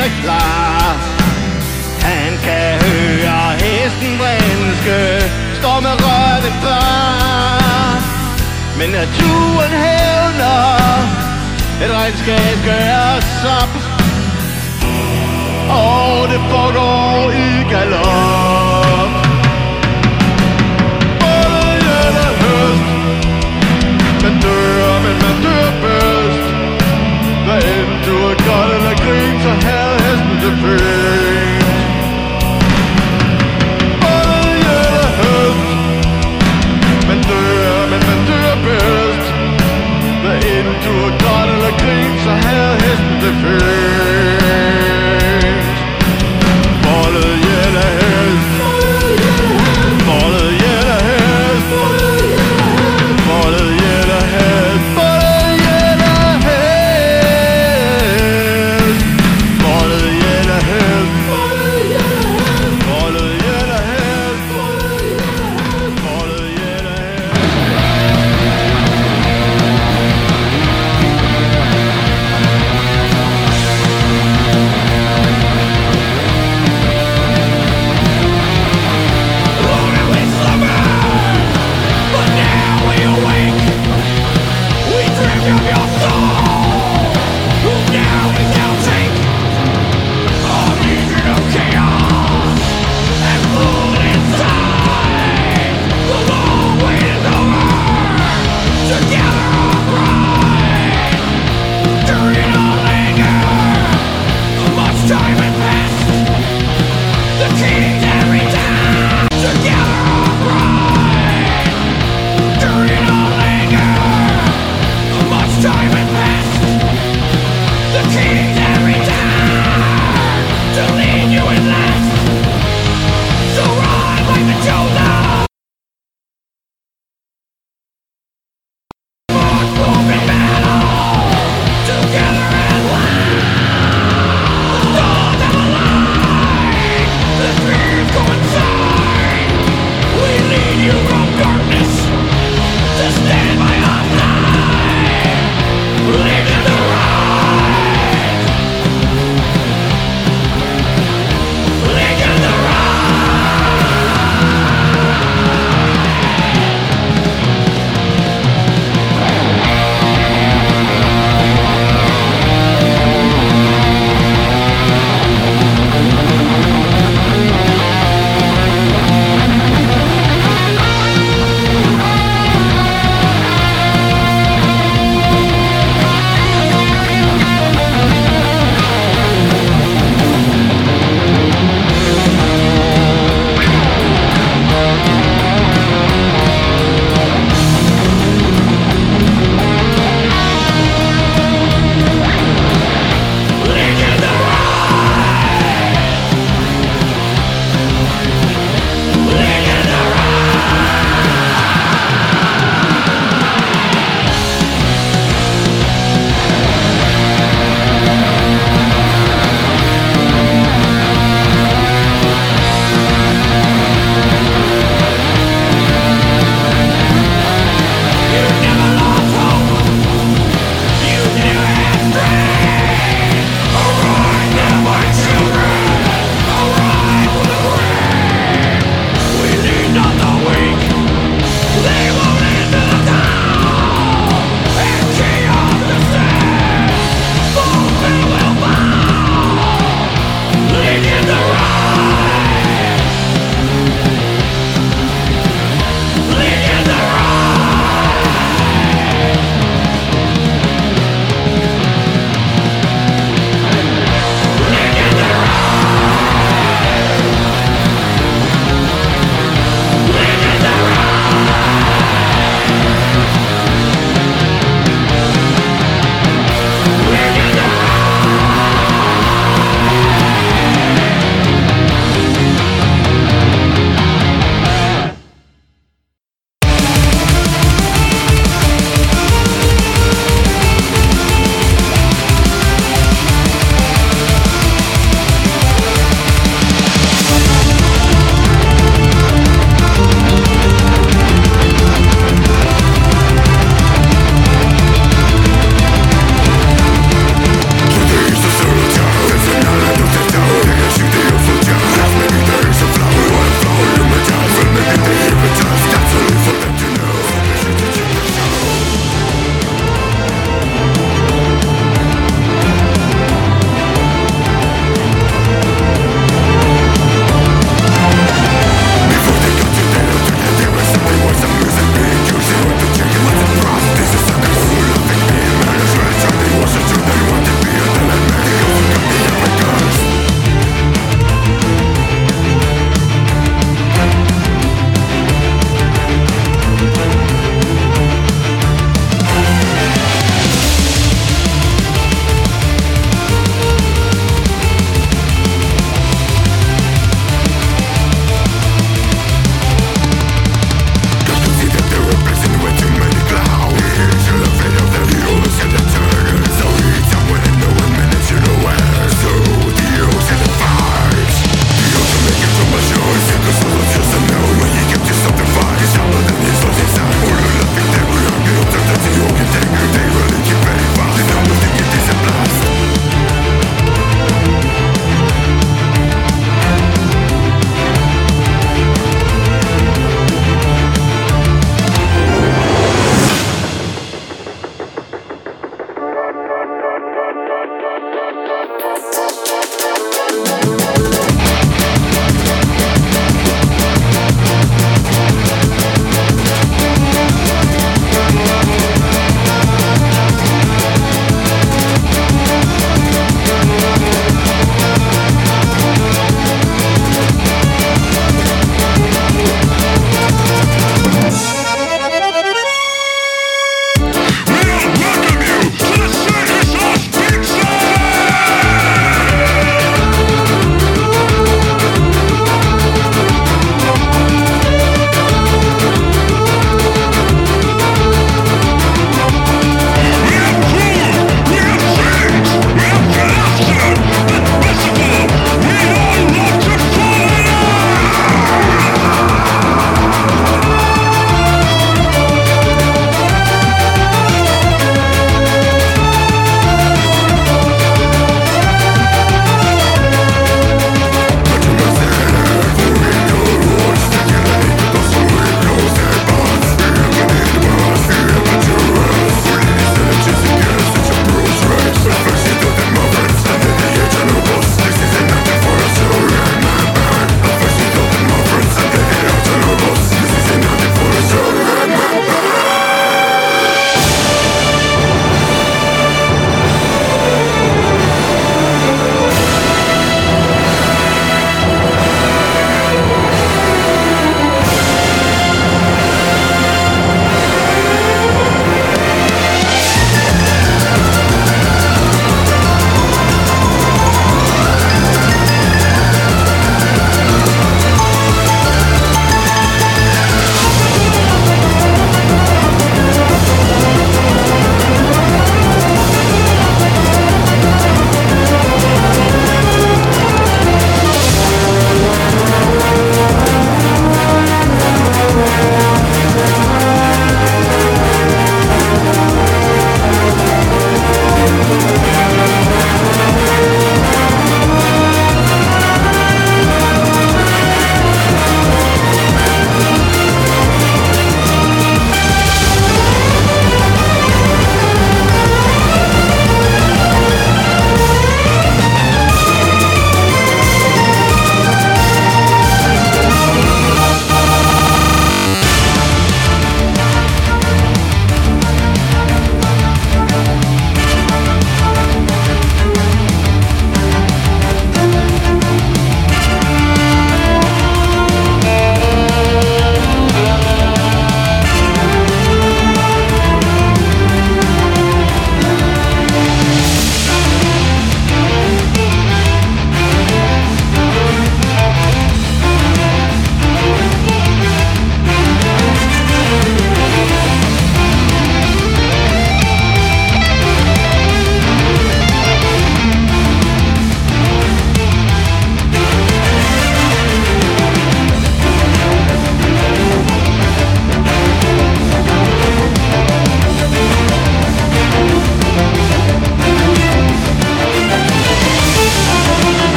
Mr. Er klar. Han kan høre hesten vrinske Står med røven bar Men naturen hævner Et regnskab gøres op Og det foregår i galop. Eller grin, så havde hesten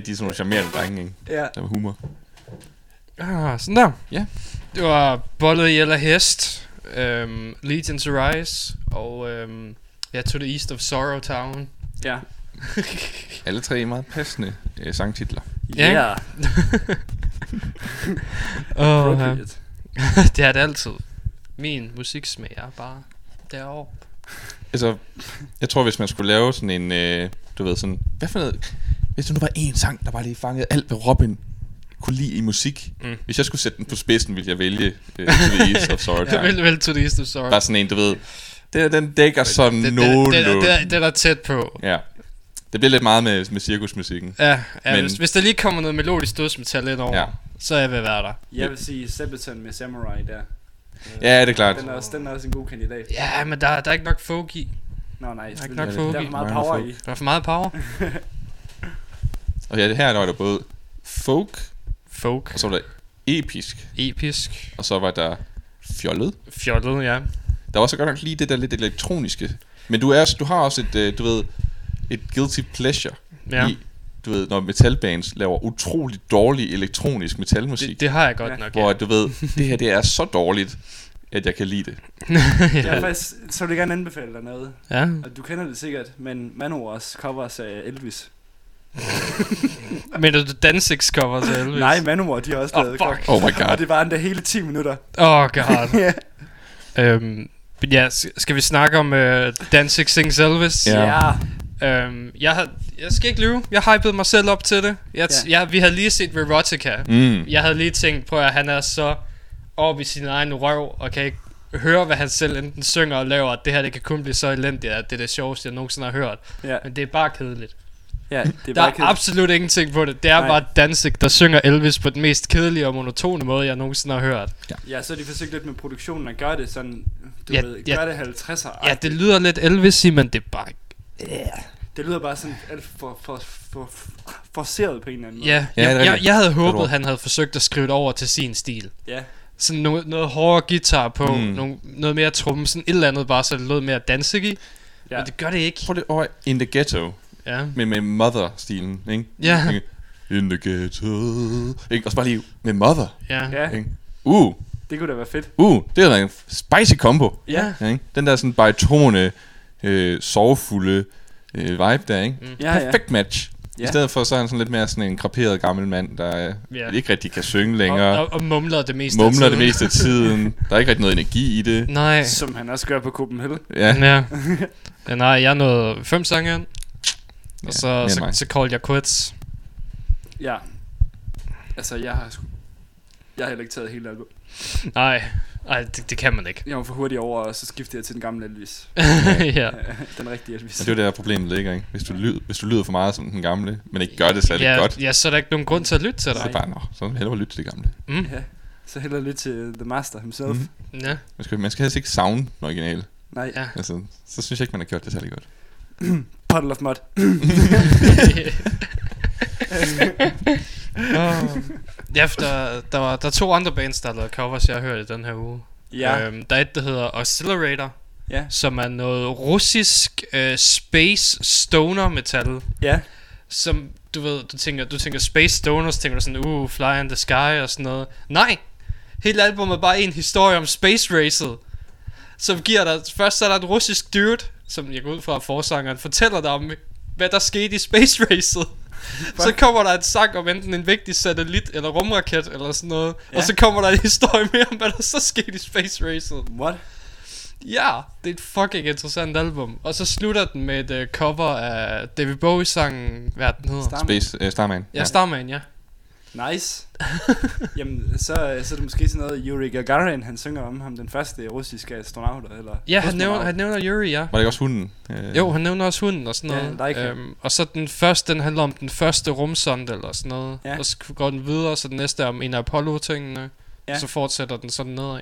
Ja, det er det, de er sådan nogle charmerende drenge, ikke? Ja. Der med humor. Ah, sådan der. Ja. Det var Bollet i eller Hest, øhm, Legion to Rise, og øhm, ja, To the East of Sorrow Town. Ja. Alle tre meget passende øh, sangtitler. Ja. Ja. Åh, ja. Appropriate. det er det altid. Min musiksmag er bare derovre. Altså, jeg tror, hvis man skulle lave sådan en, øh, du ved sådan, hvad for noget, hvis der nu var en sang, der bare lige fangede alt, hvad Robin kunne lide i musik. Mm. Hvis jeg skulle sætte den på spidsen, ville jeg vælge øh, To the East of Sorrow. Town. vel, vel To the East of Sorrow. Bare sådan en, du ved, det, den dækker sådan nogenlunde. det, det, det, det er tæt på. Ja. Det bliver lidt meget med, med cirkusmusikken. Ja, ja Men- hvis, hvis der lige kommer noget melodisk dødsmetal ind over, Ja. så er jeg ved være der. Jeg vil sige Sabaton med Samurai der. Ja, det er klart. Den er også, den er også en god kandidat. Ja, men der, der er ikke nok folk i. Nå nej, ikke nok der er folk for i. meget Mangler power folk. i. Der er for meget power. Og ja, det her der var der både folk, Folk. og så var der episk, Episk. og så var der fjollet. Fjollet, ja. Der var så godt nok lige det der lidt elektroniske. Men du, er, også- du har også et, øh, du ved, et guilty pleasure ja. i, du ved, når metalbands laver utroligt dårlig elektronisk metalmusik. Det, det har jeg godt Ja. nok, hvor ja. du ved, det her det er så dårligt, at jeg kan lide det. Jeg er faktisk, så vil jeg gerne anbefale dig noget. ja. Og du kender det sikkert, men Manowars covers af Elvis. Men er du Danzigs cover til Elvis? Nej, Manowar, de har også Åh, lavet fuck. Oh my Og god. det var endda hele 10 minutter. Oh, god. ja. øhm, men ja, skal vi snakke om uh, Danzig Sings Elvis? Ja. Øhm, jeg, har, jeg skal ikke lyve. Jeg hypede mig selv op til det. Jeg, t- Ja. jeg, vi havde lige set Verotica. Mm. Jeg havde lige tænkt på, at han er så oppe i sin egen røv, og kan ikke høre, hvad han selv enten synger og laver, at det her det kan kun blive så elendigt, at det er det sjoveste, jeg nogensinde har hørt. Ja, Men det er bare kedeligt. Ja det er Der er kedeligt. absolut ingenting på det. Det er Nej. bare Danzig, der synger Elvis på den mest kedelige og monotone måde, jeg nogensinde har hørt. Ja, så har de forsøgt lidt med produktionen at gøre det sådan, du Ja, ved, ja. gør det 50'er. Ja, det lyder lidt Elvis men det er bare... det lyder bare sådan alt for, for, for, for forceret på en eller anden måde. Ja, Ja, jeg, jeg, jeg havde håbet, han havde forsøgt at skrive det over til sin stil. Ja, Sådan noget, noget hårdere guitar på, Mm. nogle, noget mere tromme, sådan et eller andet bare, så det lød mere Danzig i. Ja. Ja. Men det gør det ikke. Prøv det over In the Ghetto, Ja. med, med Mother-stilen, ikke? Ja. Ikke? In the Ghetto, ikke? Og så bare lige med Mother, Ja. ja, ikke? Uh, det kunne da være fedt. uh, det er da en spicy combo, Ja. ja, ikke? Den der sådan baritone, øh, sorgfulde øh, vibe der, ikke? Mm. Ja, ja. Perfekt match. I Ja. stedet for så er han sådan lidt mere sådan en kraperet gammel mand, der øh, Ja. ikke rigtig kan synge længere. Og, og, og mumler det meste af mumler det tiden. meste af tiden. Der er ikke rigtig noget energi i det. Nej. Som han også gør på Copenhagen. Ja, Ja. ja. Nej, jeg nåede fem sange ind. Ja, Og så, så, så called jeg quits. Ja. Altså, jeg har sgu... Jeg har heller ikke taget hele album. Nej, Ej det, det kan man ikke. Jeg var for hurtig over, og så skiftede jeg til den gamle Elvis. ja. den rigtige Elvis. og det er jo der problemet ligger, ikke? Hvis du, lyder, hvis du lyder for meget som den gamle, men ikke gør det særlig ja, godt, Ja, så er der ikke nogen grund til at lytte til så er dig. bare, nå, så hellere lytte til det gamle. Mm. Ja. Så hellere lidt til The Master himself. Mm-hmm. Ja. Man skal, man skal helst ikke savne den originale. Nej, Ja. Altså, så synes jeg ikke, man har gjort det særlig godt. Puddle of Mud. oh. Ja, der, der, var, der er to andre bands, der lavet covers, jeg har hørt i den her uge. Ja. Øhm, der er et, der hedder Oscillator, Ja. som er noget russisk øh, space stoner metal. Ja. Som, du ved, du tænker, du tænker space stoner, så tænker du sådan, uh, fly in the sky og sådan noget. Nej! Hele albumet er bare en historie om space racet. Som giver dig, først så er der en russisk dude, som jeg går ud fra at forsangeren, fortæller dig om, hvad der skete i space racet. så kommer der en sang om enten en vigtig satellit eller rumraket eller sådan noget. Ja. Ja. Og så kommer der en historie mere om, hvad der så skete i space racet. What? Ja, det er et fucking interessant album. Og så slutter den med et uh, cover af David Bowie-sangen, hvad den hedder. Starman. Space, uh, Starman. Ja, Starman, ja. Nice. Jamen, så, så er det måske sådan noget, Yuri Gagarin, han synger om ham, den første russiske astronaut, eller? Ja, han nævner, han nævner Yuri, ja. Var det ikke også hunden? Øh, Jo, han nævner også hunden og sådan Ja, noget. Laika. øhm, og så den første, den handler om den første rumsonde eller sådan noget. Ja. Og så går den videre, så den næste er om en af Apollo-tingene. Ja. Og så fortsætter den sådan nedad.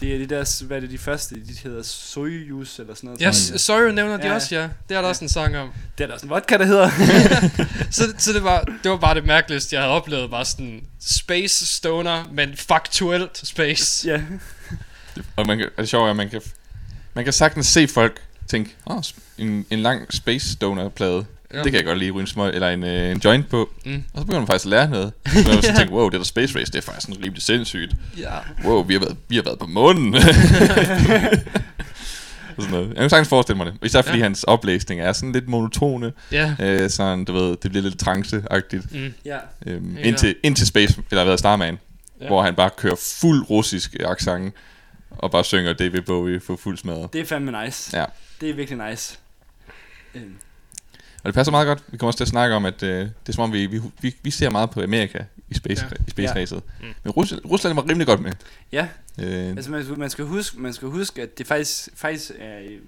Det er de der, hvad er det de første, de hedder Soyuz eller sådan noget. Ja, tror jeg. s- Sorry nævner de Ja, også, ja. Det er der Ja. også en sang om. Det er der sådan, vodka, der hedder. Så, så det, var, det var bare det mærkeligste, jeg havde oplevet. Bare sådan space stoner, men faktuelt space. ja. Og, man kan, og det sjove er, at man kan, man kan sagtens se folk tænke, åh, oh, en, en lang Space Stoner-plade Ja. Det kan jeg godt lige ryge en, smøg, eller en, øh, en joint på. Mm. Og så begynder man faktisk at lære noget. Så man så tænke, wow, det der Space Race, det er faktisk sådan rimelig sindssygt. Ja. Wow, vi har været, vi har været på månen. Og sådan noget. Jeg kan sagtens forestille mig det. Især fordi Ja. ja. hans oplæsning er sådan lidt monotone. Ja. Øh, sådan, du ved, det bliver lidt trance-agtigt. Mm. Ja. Øhm, Ja. indtil, indtil Space, eller hvad Starman, Ja. ja. hvor han bare kører fuld russisk accent og bare synger David Bowie for fuld smadret. Det er fandme nice. Ja. Det er virkelig nice. Øhm, Og det passer meget godt. Vi kommer også til at snakke om, at øh, det er som om, vi, vi, vi, vi ser meget på Amerika i Space, Ja. i space Ja. racet. Mm. Men Rusland, Rusland var rimelig godt med. Ja, Øh, altså man skal, man skal huske, man skal huske, at det faktisk, faktisk er i,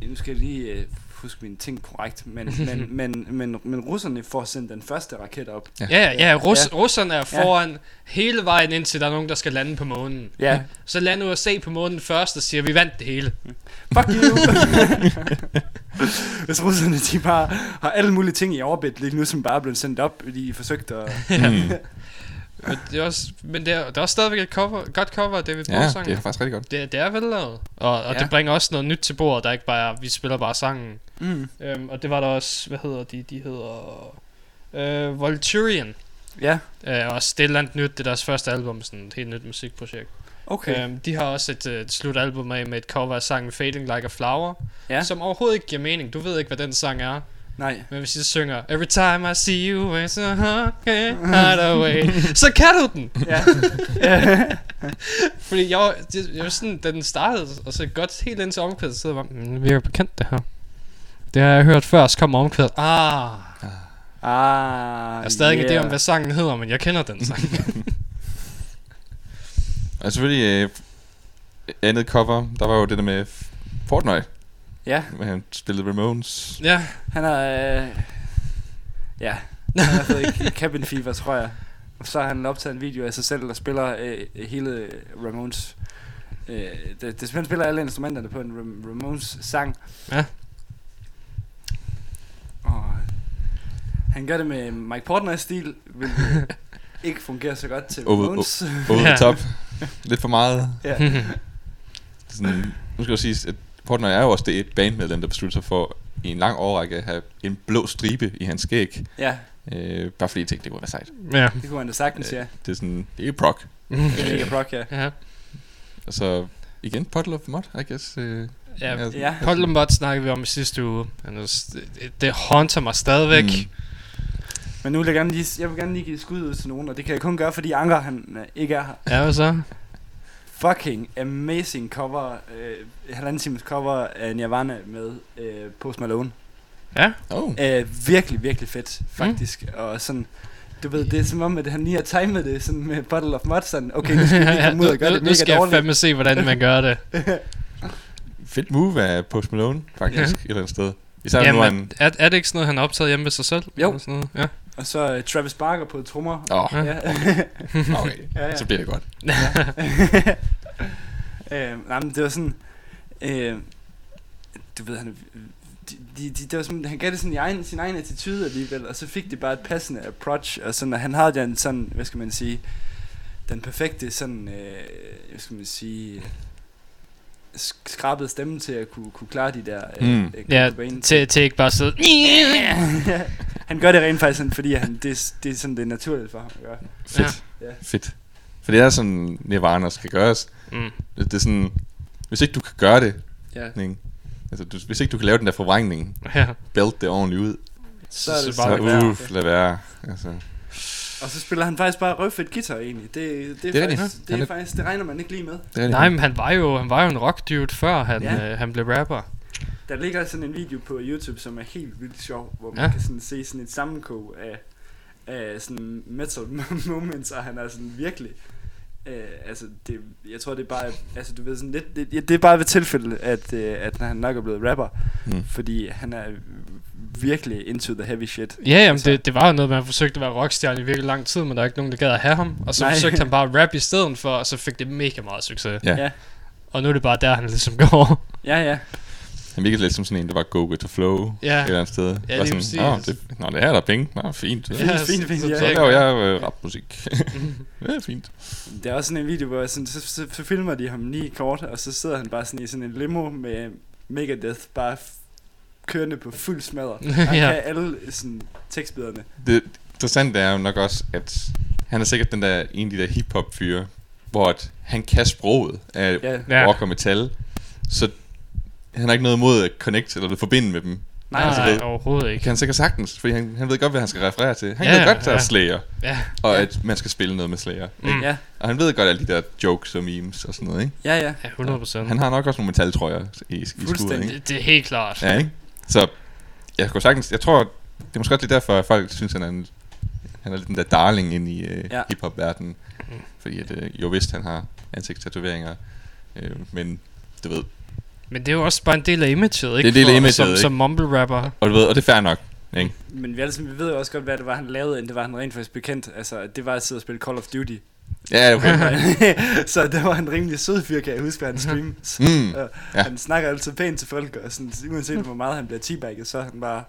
i, nu skal jeg lige uh, huske mine ting korrekt, men, men, men, men, men russerne får sendt den første raket op. Ja, ja, Rus- Ja. russerne er foran hele vejen indtil der er nogen, der skal lande på månen. Ja. Så lander USA på månen først og siger, vi vandt det hele. Fuck you! Hvis russerne de bare har alle mulige ting i orbit lige nu, som bare er blevet sendt op, de forsøgt at... mm. Men det er også, men det er, det er også stadigvæk et cover, godt cover af David ja, Bowie-sangen. det er faktisk rigtig godt. Det, det er vellavet. Og, og Ja. det bringer også noget nyt til bordet, der ikke bare er, vi spiller bare sangen. Mm. Øhm, og det var der også, hvad hedder de? De hedder øh, Volturian. Ja, Øh, også det er et eller andet nyt, det er deres første album, sådan et helt nyt musikprojekt. okay. Øhm, de har også et, øh, et slutalbum med, med et cover af sangen Fading Like a Flower, Ja, som overhovedet ikke giver mening. Du ved ikke, hvad den sang er. nej. Men hvis de synger Every time I see you, it's a okay, hideaway, så kan du den. Ja. Fordi jeg var, det, jeg var sådan, da den startede, og så godt helt ind til omkvædet, så sidder jeg mm, det virker bekendt det her. Det har jeg hørt før, så kommer omkvædet. Ah, Ah, jeg har stadig ikke yeah. idé om, hvad sangen hedder, men jeg kender den sang. Og selvfølgelig øh, andet cover, der var jo det der med Fortnite, Ja, hvor han spillede Ramones. ja, han er... Øh, ja, han har fået ikke cabin fever, tror jeg. Og så har han optaget en video af sig selv, der spiller øh, hele Ramones. Øh, det, det, spiller alle instrumenterne på en Ram- Ramones sang. Ja. Og han gør det med Mike Portnoy-stil, hvilket ikke fungerer så godt til Over- Ramones. Over the top. Lidt for meget. ja. Sådan, nu skal jeg sige, at Fortnite er jo også det et bandmedlem, der beslutter sig for i en lang årrække at have en blå stribe i hans skæg. ja, Øh, bare fordi jeg tænkte, det kunne være sejt. ja. det kunne han da sagtens, ja. Det er sådan, det er proc. Det er mega proc, ja. ja. Og så igen, Puddle of Mud, I guess. Øh, Ja, altså, Ja. Mud snakkede vi om i sidste uge. Det, det, haunter mig stadigvæk. Mm. Men nu vil jeg gerne lige, jeg vil gerne lige give skud ud til nogen, og det kan jeg kun gøre, fordi Anker han øh, ikke er her. Ja, hvad så? Fucking amazing cover, øh, halvanden times cover af Nirvana med øh, Post Malone. Ja, Oh. Øh, virkelig, virkelig fedt, faktisk. Mm. Og sådan, du ved, det er som om, at han lige har timet det sådan med Bottle of Mud, sådan, okay, nu skal vi lige komme ud og gøre nu, det nu mega skal jeg fandme se, hvordan man gør det. Fedt move af Post Malone, faktisk, Ja. et eller andet sted. Især nu er han... Er, er det ikke sådan noget, han har optaget hjemme ved sig selv? Jo. Eller Sådan noget? Ja. Og så øh, Travis Barker på trommer. Åh, oh, Ja. okay. ja, ja. Så bliver det godt. øh, nej, men det var sådan... Øh, du ved, han... De, de, de, det var sådan, han gav det sådan i egen, sin egen attitude alligevel, og så fik det bare et passende approach, og sådan, og han havde den sådan, hvad skal man sige, den perfekte sådan, øh, hvad skal man sige, sk- skrabede stemme til at kunne, kunne klare de der øh, Mm. øh, Ja, til, til ikke bare sidde... han gør det rent faktisk sådan, fordi han, det, det er sådan, det er naturligt for ham at gøre. Fedt. Ja. Ja. Fedt. For det er sådan, Nirvana skal gøres. Mm. Det, det er sådan, hvis ikke du kan gøre det, Ja. ikke? Altså, du, hvis ikke du kan lave den der forvrængning, Ja. bælte det ordentligt ud, Så er det så bare være. uff, lad være. Altså, Og så spiller han faktisk bare røvfedt guitar egentlig. Det, det, er, Det er faktisk, det, er er- faktisk, det regner man ikke lige med. det. Nej, men han var jo, han var jo en rock dude før han, Ja. øh, han blev rapper. Der ligger sådan en video på YouTube, som er helt vildt sjov, hvor man ja. kan sådan se sådan et sammenkog af, af sådan metal moments, og han er sådan virkelig... Øh, altså, det, jeg tror det er bare, altså du ved sådan lidt, det, det er bare ved tilfælde, at, øh, at han nok er blevet rapper, Mm. fordi han er virkelig into the heavy shit. Ja, jamen Altså- det, det var jo noget, man forsøgte at være rockstjerne i virkelig lang tid, men der er ikke nogen, der gad at have ham. Og så Nej. Forsøgte han bare at rap i stedet for, og så fik det mega meget succes. Ja. Ja, Og nu er det bare der, han ligesom går. ja, ja. Han virkede lidt som sådan en, der var go with the flow Ja. et eller andet sted. Ja, var sådan. Nå, det, nå, det her er der penge. Nå, fint. Ja, Ja, fint, fint, så- ja. så så- laver jeg øh, rapmusik. ja, fint. Der er også sådan en video, hvor sådan, så, så, så filmer de ham lige kort, og så sidder han bare sådan i sådan en limo med Megadeth, bare kørende på fuld smadret. Han Ja. kan alle sådan, tekstbiderne. Det interessante er jo nok også, at han er sikkert den der, en af de der hip-hop fyre, hvor at han kan sproget af Ja. Rock og metal, så han har ikke noget imod at connect eller forbinde med dem. Nej, altså, nej, det- overhovedet Det ikke. kan han sikkert sagtens, fordi han, han ved godt, hvad han skal referere til. Han Ja, ved godt, der ja. er Slayer, Ja, og Ja. at man skal spille noget med Slayer. Mm. Ikke? Ja, Og han ved godt alle de der jokes og memes og sådan noget, ikke? ja, ja. ja 100 procent. Han har nok også nogle metaltrøjer i, i skuret, ikke? Det, det er helt klart. Ja, ikke? Så jeg kunne sagtens, jeg tror, det er måske også lidt derfor, at folk synes, han er, en, han er lidt den der darling ind i uh, Ja. hiphop-verdenen. Fordi at, uh, jo vidst, han har ansigtstatoveringer, uh, men du ved, Men det er jo også bare en del af imaget, ikke? en del af imaget, Som, ikke? som mumble rapper. og du ved, og det er fair nok, ikke? Men vi, alle, sammen- vi ved jo også godt, hvad det var, han lavede, end det var, han rent faktisk bekendt. Altså, det var at sidde og spille Call of Duty. Ja, okay. så det var en rimelig sød fyr, kan jeg huske, hvad han stream. Mm. Ja. Ja. Han snakker altid pænt til folk, og sådan, uanset hvor meget han bliver teabagget, så er han bare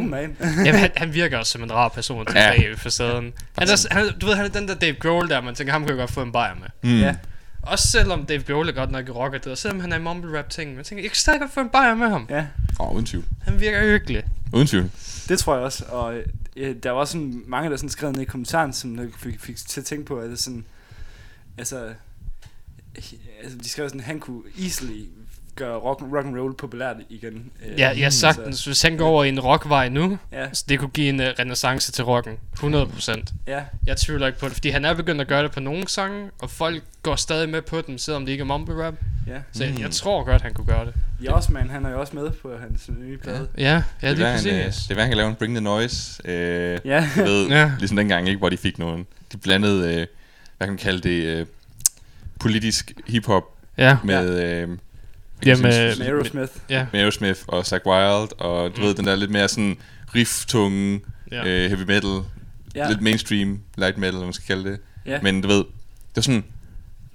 man. Jamen, han, han virker også som en rar person Ja. tilbage ja. i facaden. Han er, han, du ved, han er den der Dave Grohl der, man tænker, ham kan jeg godt få en bajer med. Mm. Ja. Også selvom Dave Grohl er godt nok rocker det, og selvom han er i mumble rap ting, man tænker, jeg kan stadig godt få en bajer med ham. Ja, Åh, uden tvivl. Han virker hyggelig. Uden tvivl det tror jeg også. Og øh, øh, der var også sådan mange, der sådan skrev ned i kommentaren, som jeg fik, fik til at tænke på, at det sådan, altså, øh, altså, de skrev sådan, han kunne easily gøre rock, rock and roll populært igen. Øh, Ja, ja, så- sagtens. Hvis han går over i en rockvej nu, Ja, så det kunne give en uh, renaissance til rocken. 100%. ja, Jeg tvivler ikke på det, fordi han er begyndt at gøre det på nogle sange, og folk går stadig med på dem, selvom det ikke er mumble rap. ja. Så Mm. jeg tror godt, han kunne gøre det. Jazzman, han er jo også med på hans nye plade. Ja, ja, det, er, lige han, øh, præcis. det er, hvad han kan lave en Bring the Noise. Øh, Ja, ved, Ja. ligesom dengang, ikke, hvor de fik nogen. De blandede, øh, hvad kan man kalde det, øh, politisk hiphop Ja, med, øh, Jamen, med, med Aerosmith. ja, med Aerosmith og Zack Wild, og du Mm. ved, den der lidt mere sådan riff-tunge, ja. øh, heavy metal, Ja, ja. lidt mainstream light metal, eller man skal kalde det. ja. Men du ved, det var sådan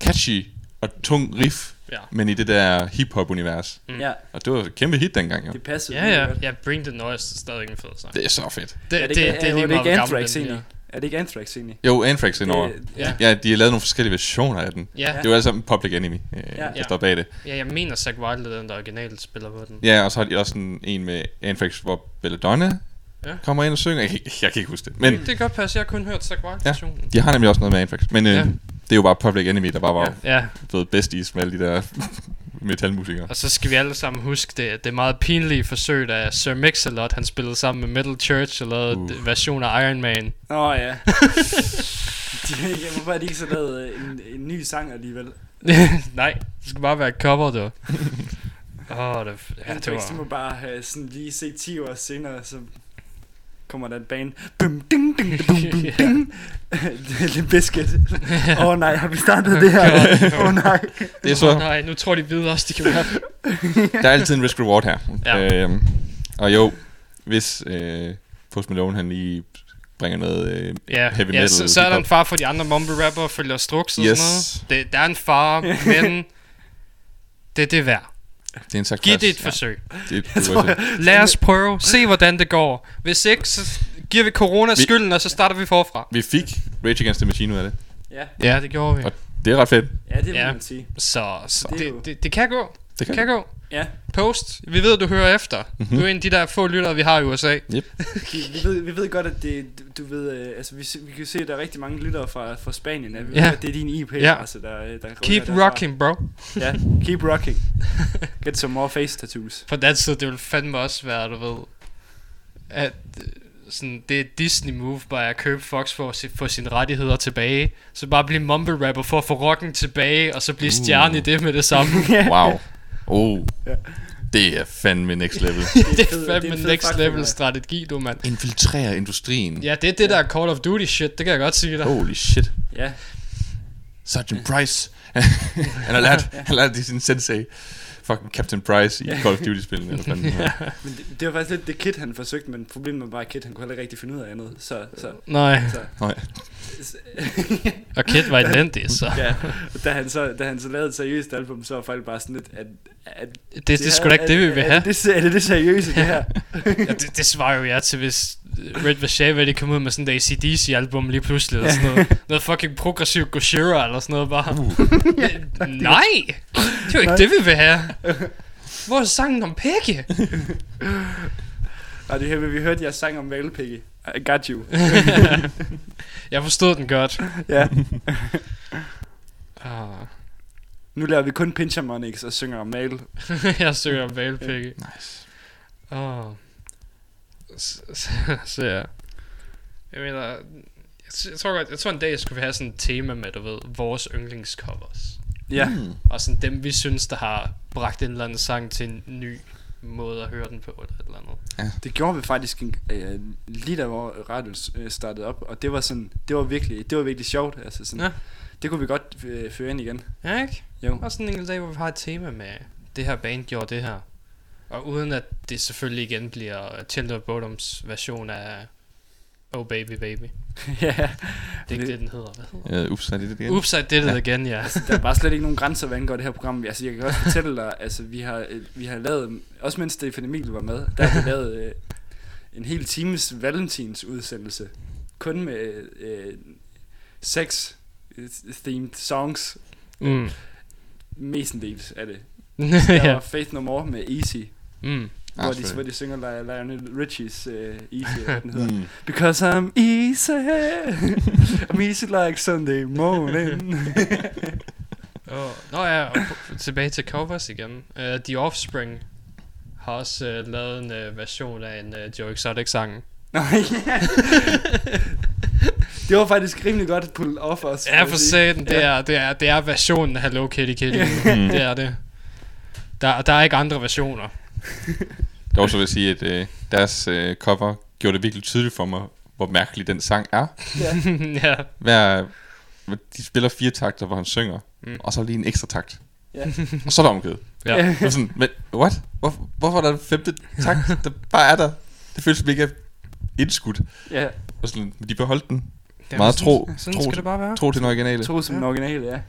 catchy og tung riff, Ja. men i det der hip-hop-univers. Mm. ja, Og det var et kæmpe hit dengang, jo. det passede. Ja, virkelig ja, godt. ja, Bring the Noise er stadig en fed sang. Det er så fedt. Det, Er det, det, ikke, det, det er er, lige det meget, ikke Er det ikke Anthrax egentlig? Jo, Anthrax indover. Det- Ja. Ja, de har lavet nogle forskellige versioner af den. Ja, Det var alle sammen Public Enemy, øh, Ja. der står bag det. ja, jeg mener Zack Wilde er den, der originalt spiller på den. Ja, og så har de også en, en med Anthrax, hvor Belladonna Ja. kommer ind og synger. Jeg, kan- jeg kan ikke huske det. Men Det kan godt passe, jeg har kun hørt Zack Wilde Ja. de har nemlig også noget med Anthrax. Men øh, Ja. det er jo bare Public Enemy, der bare var Ja. ja. Blevet besties med alle de der metalmusikere. og så skal vi alle sammen huske det, det er meget pinlige forsøg, da Sir Mix-a-Lot, han spillede sammen med Metal Church og lavede Uh. uh. version af Iron Man. Åh oh, ja. de, jeg må bare, de ikke så lavet øh, en, en ny sang alligevel. Nej, det skal bare være et cover, du. Åh, oh, det, ja, det Anthrax, de må var... bare have sådan lige se 10 år senere, så kommer der et band. Bum, ding, ding, bum, bum, ding. det er lidt biscuit. Åh oh, nej, har vi startet det her? Åh oh, nej. Det er så, nej, nu tror de videre også, de kan være... der er altid en risk-reward her. Ja. Øhm, og jo, hvis øh, Post Malone han lige bringer noget øh, Ja, heavy ja metal. så, så er der en far for de andre mumble rapper følger struks og Yes. sådan noget. Det, der er en far, men det, det er værd. Det er en slags Giv det et ja, forsøg. det, Jeg tror, jeg, Lad os prøve. Se, hvordan det går. Hvis ikke, så giver vi corona Vi- skylden, og så starter vi forfra. Vi fik Rage Against the Machine ud af det. ja, Ja, det gjorde vi. Og det er ret fedt. ja, det må Ja. man sige. Så, så Det det, det, det kan gå. Det Det kan gå. Ja, Post. Vi ved, du hører efter. Mhm. Du er en af de der få lyttere, vi har i USA. vi, vi, ved, vi ved godt, at det, du, ved, øh, altså vi, vi kan se, at der er rigtig mange lyttere fra, fra Spanien. At vi Ja. ved, at det er din IP, Ja. altså, der, der Keep derfra. rocking, bro. Ja, keep rocking. Get some more face tattoos. På den side, det vil fandme også være, du ved, at øh, sådan, det er Disney move bare at købe Fox for at få sine rettigheder tilbage. Så bare blive mumble rapper for at få rocken tilbage, og så blive stjerne i det med det samme. Wow. Oh. Ja. Det er fandme next level. det fed- er det er fandme en fed next level strategi, du mand. Infiltrere industrien. Ja, det er det der Call of Duty shit, det kan jeg godt sige dig. Holy shit. Ja, Sergeant Price. han har lært, han har lært det i sin sensei. Fucking Captain Price i Call of Duty-spillene. Eller fanden. ja. men det, det var faktisk lidt det Kit, han forsøgte, men problemet var bare, at Kit, han kunne heller ikke rigtig finde ud af andet. Så, så, Nej, så, Nej. og Kid var elendig, så ja, da han så, da han så lavede et seriøst album, så var folk bare sådan lidt, at, at det, det er sgu da ikke det, vi vil have. Er det, er det det seriøse, det her? Ja, det, det svarer jo jeg til, hvis Red Vashava, de kom ud med sådan et ACDC-album lige pludselig, eller sådan noget. Noget fucking progressiv Gojira, eller sådan noget bare. Uh. Nej! Det er jo ikke det, vi vil have. Hvor er sangen om Peggy? Og det her, vi hørte jeres sang om valpigge. I got you. jeg forstod den godt. ja. Ah. Nu laver vi kun Pinchamonix og synger om mal. jeg søger om valpigge. Nice. Åh. Så, så, så ja. Jeg mener, jeg, jeg tror godt, jeg tror en dag skulle vi have sådan et tema med, du ved, vores yndlingscovers. Ja. Mm. Og sådan dem, vi synes, der har bragt en eller anden sang til en ny måde at høre den på, eller et eller andet. Det gjorde vi faktisk en, øh, lige da hvor radioen øh, startede op, og det var sådan, det var virkelig, det var virkelig sjovt, altså sådan, Ja. det kunne vi godt øh, føre ind igen. Ja, ikke? Jo. Og sådan en enkelt dag, hvor vi har et tema med, det her band gjorde det her. Og uden at det selvfølgelig igen bliver Children of Bodoms version af Oh Baby Baby. ja, Det er ikke det, den hedder. Hvad hedder Ja, ups, er det det igen? Oops, I did it again, ja. der er bare slet ikke nogen grænser, hvad angår det her program. Altså, jeg kan også fortælle dig, altså, vi har, øh, vi har lavet, også mens Stefan Emil var med, der har vi lavet øh, en hel times valentins udsendelse. Kun med øh, sex øh, themed songs. Mm. Mestendels af det. Der ja. var Faith No More med Easy, Mm. hvor, de, selvfølgelig. hvor de synger Li- Lionel Richies uh, Easy, hvad den hedder. Mm. Because I'm easy, I'm easy like Sunday morning. Oh. Nå ja, og tilbage til covers igen. Uh, The Offspring har også uh, lavet en uh, version af en uh, Joe Exotic-sang. Nå, ja. Det var faktisk rimelig godt pull off også. Ja, for satan, det, er, det, er, det er versionen af Hello Kitty Kitty. Mm. det er det. Der, der er ikke andre versioner. Jeg også vil sige, at øh, deres øh, cover gjorde det virkelig tydeligt for mig, hvor mærkelig den sang er. ja. Hver, de spiller fire takter, hvor han synger, Mm. og så lige en ekstra takt. Ja. Og så er der omkødet. Ja. Det var sådan, men what? Hvor, hvorfor er der en femte takt, der bare er der? Det føles er indskudt. Ja, Og sådan, de beholdt den. Jamen, Meget sådan- tro- Sådan tro- skal det bare være. Tro til den originale. to som den originale, ja.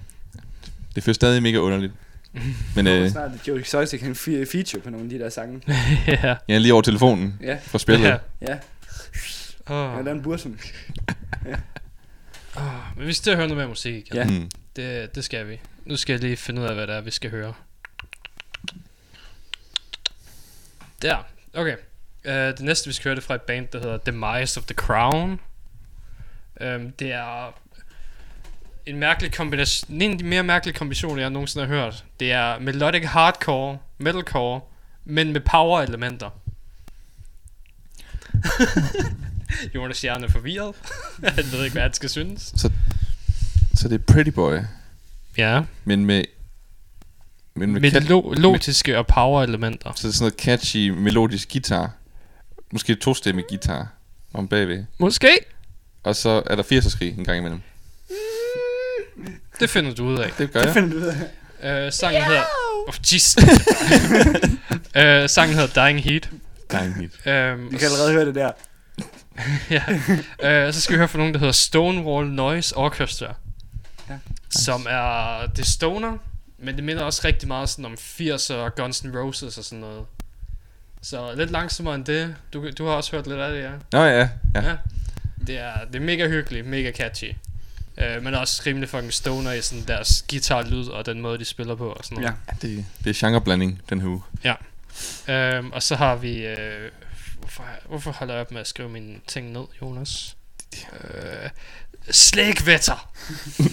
Det føles stadig mega underligt. Men Øh. øh, Snart at Joe Exotic kan fe- feature på nogle af de der sange. ja. jeg er lige over telefonen Ja, fra spillet. Ja. ja. Oh. Eller en bursum. Oh. Men vi skal til at høre noget mere musik igen. Ja. Mm. Det, det skal vi. Nu skal jeg lige finde ud af, hvad det er, vi skal høre. Der. Okay. Uh, det næste, vi skal høre, det er fra et band, der hedder Demise of the Crown. Um, det er en mærkelig kombination, en af de mere mærkelige kombinationer, jeg nogensinde har hørt. Det er melodic hardcore, metalcore, men med power elementer. Jonas Jern er forvirret. Han ved ikke, hvad han skal synes. Så det er Pretty Boy, Ja. men med... Men med, Melodiske og power elementer. så det er sådan noget catchy, melodisk guitar. Måske to-stemmig guitar om bagved. Måske. Og så er der 80'er skrig en gang imellem. Det finder du ud af. Det gør Det jeg. finder du ud af. Uh, sangen hedder... Oh, jeez. uh, sangen hedder Dying Heat. Dying Heat. Um, Vi kan allerede høre det der. ja. Uh, så skal vi høre fra nogen, der hedder Stonewall Noise Orchestra. Ja. Som er... Det er stoner, men det minder også rigtig meget sådan om 80'er og Guns N' Roses og sådan noget. Så lidt langsommere end det. Du, du har også hørt lidt af det, ja. Nå ja, ja. Ja. Det er, det er mega hyggeligt, mega catchy. Uh, men også rimelig fucking stoner i sådan deres guitar-lyd og den måde, de spiller på og sådan noget. Ja. Det, det er genreblanding, den her uge. Øhm, og så har vi... Øh, hvorfor, hvorfor holder jeg op med at skrive mine ting ned, Jonas? Øh, Slægvetter.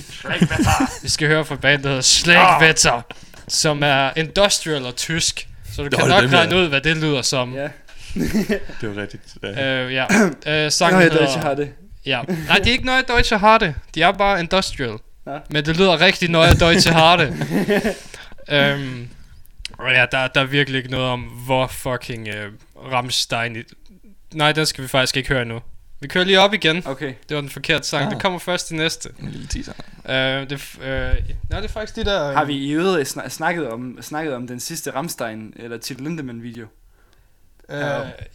Slægvetter. vi skal høre fra bandet, der hedder Slægvetter, som er industrial og tysk. Så du Nå, kan nok ja. regne ud, hvad det lyder som. Ja. Det var rigtigt. Øh, ja. Øh, sangen jeg hedder... har det. Ja. Nej, det er ikke noget Deutsche Harte. De er bare industrial. Ja. Men det lyder rigtig noget Deutsche Harte. øhm, og ja, der, der er virkelig ikke noget om, hvor fucking øh, Rammstein... I... Nej, den skal vi faktisk ikke høre nu. Vi kører lige op igen. Okay. Det var den forkerte sang. Ah. Det kommer først i næste. En lille teaser. Øh, det, f- øh, nej, det er faktisk de der... Øh, Har vi i øvrigt snak- snakket om, snakket om den sidste Rammstein eller Til Lindemann video? Øh,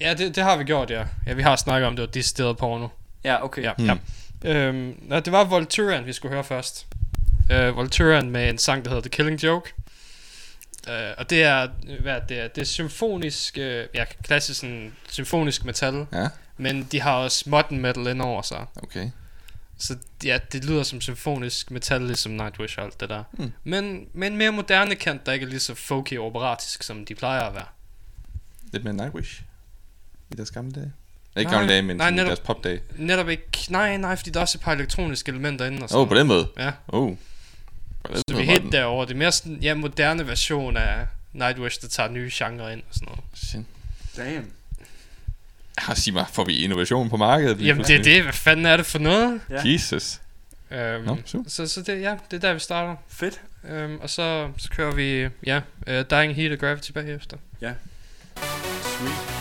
ja, det, det har vi gjort, ja. Ja, vi har snakket om, det var decideret porno. Ja, okay. Ja, Hmm. ja. Øhm, nej, det var Volturian, vi skulle høre først. Øh, Volturian med en sang, der hedder The Killing Joke. Øh, og det er, hvad er det er, det er symfonisk, øh, ja, klassisk sådan, symfonisk metal. Ja. Men de har også modern metal ind over sig. Okay. Så ja, det lyder som symfonisk metal, ligesom Nightwish og alt det der. Mm. Men med en mere moderne kant, der ikke er lige så folky og operatisk, som de plejer at være. Lidt mere Nightwish. I deres gamle dage. Ikke Nej, gamle dage, men nej, netop- deres popdage. Netop ikke, nej, nej, fordi der er også et par elektroniske elementer inde og Åh, oh, på den måde. Ja, Oh. På så vi er helt den- derovre. Det er mere sådan, ja, moderne version af Nightwish, der tager nye genrer ind og sådan noget. Shit. Damn. Ah, sig mig, får vi innovation på markedet? lige Jamen det er det, hvad fanden er det for noget? Ja. Jesus. Øhm, Nå, super. så, så det, ja, det er der, vi starter. Fedt. Øhm, og så, så kører vi, ja, uh, Dying Heat og Gravity bagefter. Sweet.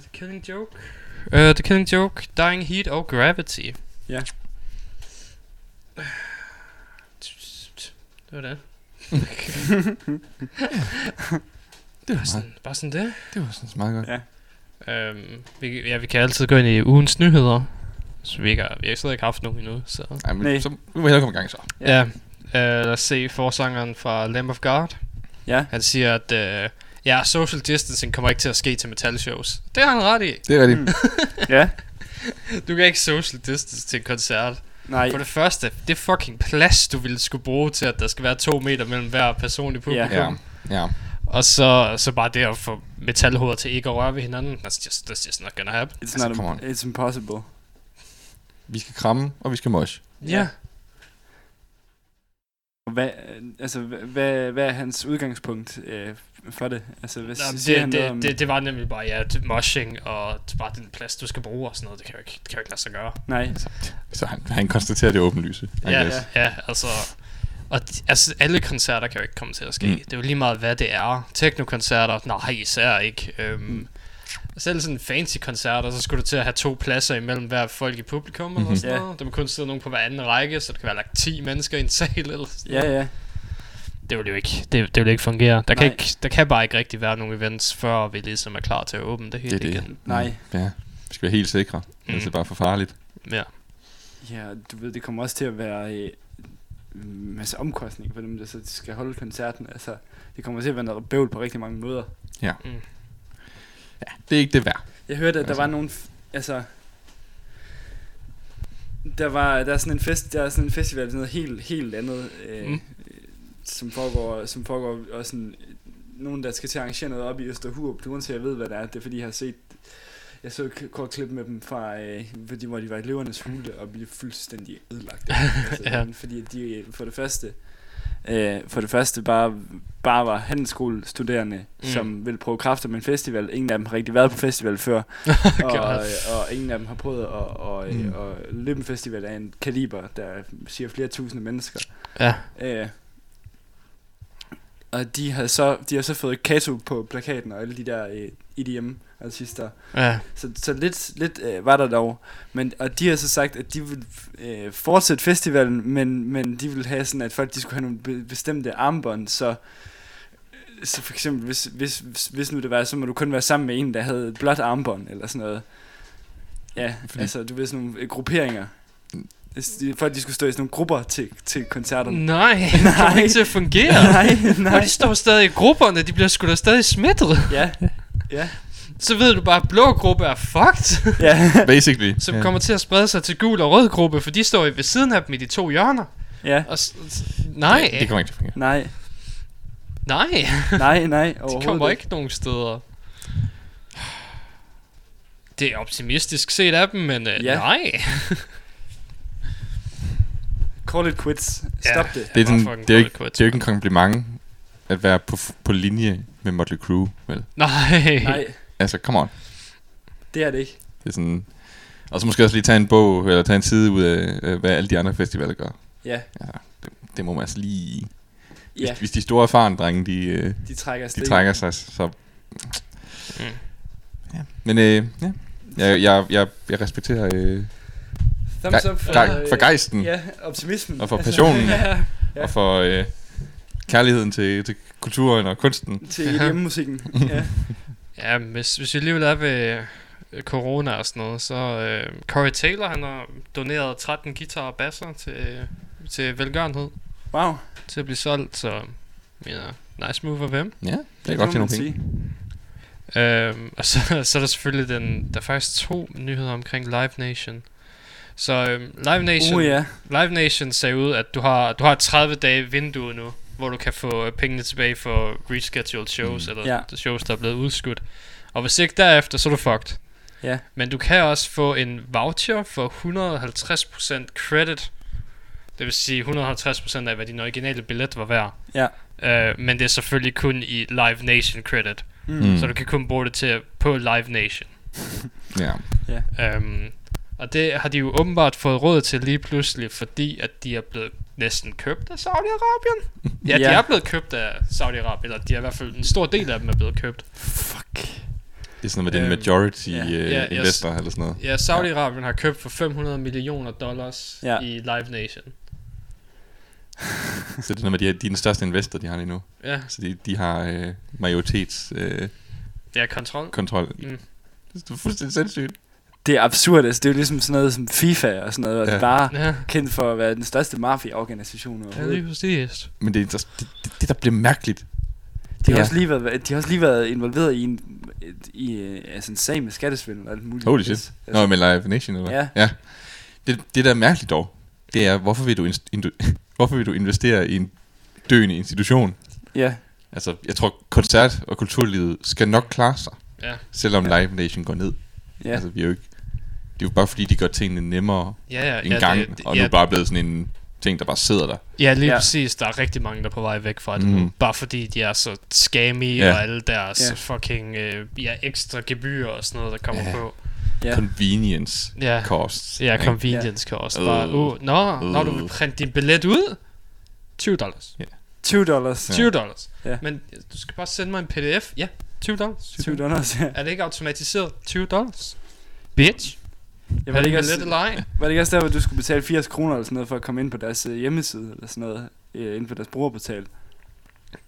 The Killing Joke. Uh, The Killing Joke, Dying Heat og Gravity. Ja. Det var det. Det var, Sådan, bare sådan det. det var sådan meget godt. Ja. Um, vi, ja, vi kan altid gå ind i ugens nyheder. Så vi, ikke har, vi har slet ikke haft nogen endnu, så... Ej, men Nej. så, nu må jeg hellere komme i gang så. Ja, uh, lad os se forsangeren fra Lamb of God. Ja. Han siger, at uh, ja, social distancing kommer ikke til at ske til metal shows. Det har han ret i. Det er rigtigt. Mm. Ja. Du kan ikke social distance til en koncert. Nej. For det første, det fucking plads, du ville skulle bruge til, at der skal være to meter mellem hver person i publikum. Ja. Ja. Og så, så bare det at få metalhoveder til ikke at røre ved hinanden. That's just, that's just not gonna happen. It's Altså, not im- it's impossible. Vi skal kramme, og vi skal mosh. Ja. Og Hvad, altså, hvad- hvad, hvad er hans udgangspunkt? Øh, for det? Altså, hvad Nå, men siger han det, noget om... det, det, det, var nemlig bare, ja, det- moshing, og det var den plads, du skal bruge og sådan noget. Det kan jo ikke, det kan jo ikke lade sig gøre. Nej, Så han, han konstaterer det åbenlyse. Ja, guess. ja, altså... Og altså, alle koncerter kan jo ikke komme til at ske. Mm. Det er jo lige meget, hvad det er. Teknokoncerter, nej, især ikke. Øhm, mm. Selv sådan fancy koncerter, så skulle du til at have to pladser imellem hver folk i publikum eller Mhm. sådan Ja. noget. Der må kun sidde nogen på hver anden række, så der kan være lagt 10 mennesker i en sal eller sådan ja, noget. ja. Det vil jo ikke, det, det vil ikke fungere. Der kan, ikke, der kan bare ikke rigtig være nogen events, før vi ligesom er klar til at åbne det hele Det det. igen. Nej. Ja, vi skal være helt sikre. Mm. Det er bare for farligt. Ja. Ja, du ved, det kommer også til at være øh, en masse omkostninger for dem, der så skal holde koncerten. Altså, det kommer til at være noget bøvl på rigtig mange måder. Det er ikke det værd. Jeg hørte, at der Altså. var nogle... Altså... Der var der er sådan en fest, der er sådan en festival, sådan noget helt, helt andet, øh, Mm. Som foregår, som foregår også sådan, nogen, der skal til at arrangere noget op i Østerhurup, uden til jeg ved, hvad det er, det er fordi, jeg har set, jeg så et kort klip med dem fra, øh, fordi, hvor de var i løvernes hule og blev fuldstændig ødelagt. altså, Ja. Fordi at de for det første, øh, for det første bare, bare var handelsskolestuderende, Mm. som ville prøve kræfter med en festival. Ingen af dem har rigtig været på festival før og, God. og ingen af dem har prøvet at, og, Mm. mm. og løbe en festival af en kaliber, der siger flere tusinde mennesker. Ja. Øh, og de har så de har så fået Kato på plakaten og alle de der øh, EDM artister. Ja. Så, så lidt, lidt øh, var der dog. Men, og de har så sagt, at de vil øh, fortsætte festivalen, men, men de vil have sådan, at folk de skulle have nogle be- bestemte armbånd, så så for eksempel, hvis, hvis, hvis, hvis nu det var, så må du kun være sammen med en, der havde et blåt armbånd, eller sådan noget. Ja, Fordi- altså, du ved, sådan nogle øh, grupperinger. Hvis de, folk, de skulle stå i sådan nogle grupper til, til koncerterne. Nej, det kommer Nej. ikke til at fungere. nej, Og nej. de står stadig i grupperne, de bliver sgu da stadig smittet. Ja, ja, Så ved du bare, at blå gruppe er fucked. ja, Basically. Som ja. kommer til at sprede sig til gul og rød gruppe, for de står jo ved siden af dem i de to hjørner. ja. Og s- nej, Det kommer ikke til at fungere. Nej, nej, nej, nej, de kommer ikke nogen steder. Det er optimistisk set af dem, men uh, Ja. nej. Call it quits. Stop det. Det er, den, det, er ikke, det er jo ikke en kompliment at være på, på linje med Motley Crue, vel? Nej. Nej, Altså, come on. det er det ikke. Det er sådan... Og så måske også lige tage en bog, eller tage en side ud af, hvad alle de andre festivaler gør. Ja, Altså, det, det må man altså lige... Hvis, ja, hvis de store erfarne drenge, de, øh, de trækker de trækker sig, så... Mm. Ja. Men øh, ja, jeg, jeg, jeg, jeg respekterer øh, Thumbs up for, ge- øh, for gejsten Ja, optimismen. Og for passionen. ja, ja. Ja. og for øh, kærligheden til, til kulturen og kunsten. til hjemmemusikken. ja. Ja, hvis, hvis vi alligevel er ved øh, corona og sådan noget, så øh, Corey Taylor, han har doneret 13 guitar og basser til, til velgørenhed, Wow. til at blive solgt, så ja, nice move af hvem. Ja, det er godt til nogle penge. sige. Øhm, og så, så er der selvfølgelig den, der er faktisk to nyheder omkring Live Nation. Så øhm, Live Nation, Uh, ja. Live Nation sagde ud, at du har, du har et 30 dage vindue nu, hvor du kan få øh, pengene tilbage for rescheduled shows, mm. eller ja. shows, der er blevet udskudt. Og hvis ikke derefter, så er du fucked. Ja. Men du kan også få en voucher for 150% credit. Det vil sige 150% af, hvad din originale billet var værd. Ja. Øh, men det er selvfølgelig kun i Live Nation credit. Mm. Mm. Så du kan kun bruge det til på Live Nation. Ja. Um, og det har de jo åbenbart fået råd til lige pludselig, fordi at de er blevet næsten købt af Saudi-Arabien. Ja, de Ja. er blevet købt af Saudi-Arabien, eller de er i hvert fald en stor del af dem er blevet købt. Fuck. Det er sådan noget med den Øhm, majority ja. øh, Ja, investor eller sådan noget. Ja, Saudi-Arabien har købt for 500 millioner dollars Ja. i Live Nation. Så det er noget med, de er, de er den største investor, de har lige nu. Ja, Så de, de har øh, majoritets øh, ja kontrol. kontrol. Mm. Det er fuldstændig sindssygt. Det er absurd, altså det er jo ligesom sådan noget som FIFA og sådan noget, og Ja. bare Ja, kendt for at være den største mafia-organisation ja overhovedet. lige præcis. Men det, er det, det, det der bliver mærkeligt, De har, Ja. også lige været, de har også lige været involveret i en, i, øh, altså en sag med skattesvindel og alt muligt. Holy shit. Altså, Nå, med Live Nation, eller hvad? Ja. ja. Det, det, der er mærkeligt dog, det er, hvorfor vil, du indu- hvorfor vil du investere i en døende institution? Ja, Altså, jeg tror, koncert- og kulturlivet skal nok klare sig, Ja, selvom Ja. Live Nation går ned. ja. Altså, vi er jo ikke... Det er jo bare fordi, de gør tingene nemmere ja, ja. en ja, gang, det, det, og ja, nu bare blevet sådan en ting, der bare sidder der. Ja, lige Ja. præcis. Der er rigtig mange, der er på vej væk fra det mm. nu. Bare fordi de er så scammy, Ja. og alle deres Ja. fucking øh, ja, ekstra gebyrer og sådan noget, der kommer Ja. på. Ja. Convenience Ja. costs. Ja, ikke? convenience ja. cost. Øh. Bare, uh, nå, når du Øh. vil printe din billet ud, 20 dollars. 20 dollars. 20 dollars. Ja. Men du skal bare sende mig en pdf. Ja, 20 dollars. 20 dollars, ja. Er det ikke automatiseret? 20 dollars. Bitch. Jeg Er var det ikke ikke lidt også, leg? var det ikke også der, hvor du skulle betale 80 kroner eller sådan noget, for at komme ind på deres øh, hjemmeside, eller sådan noget, øh, inden for deres brugerportal?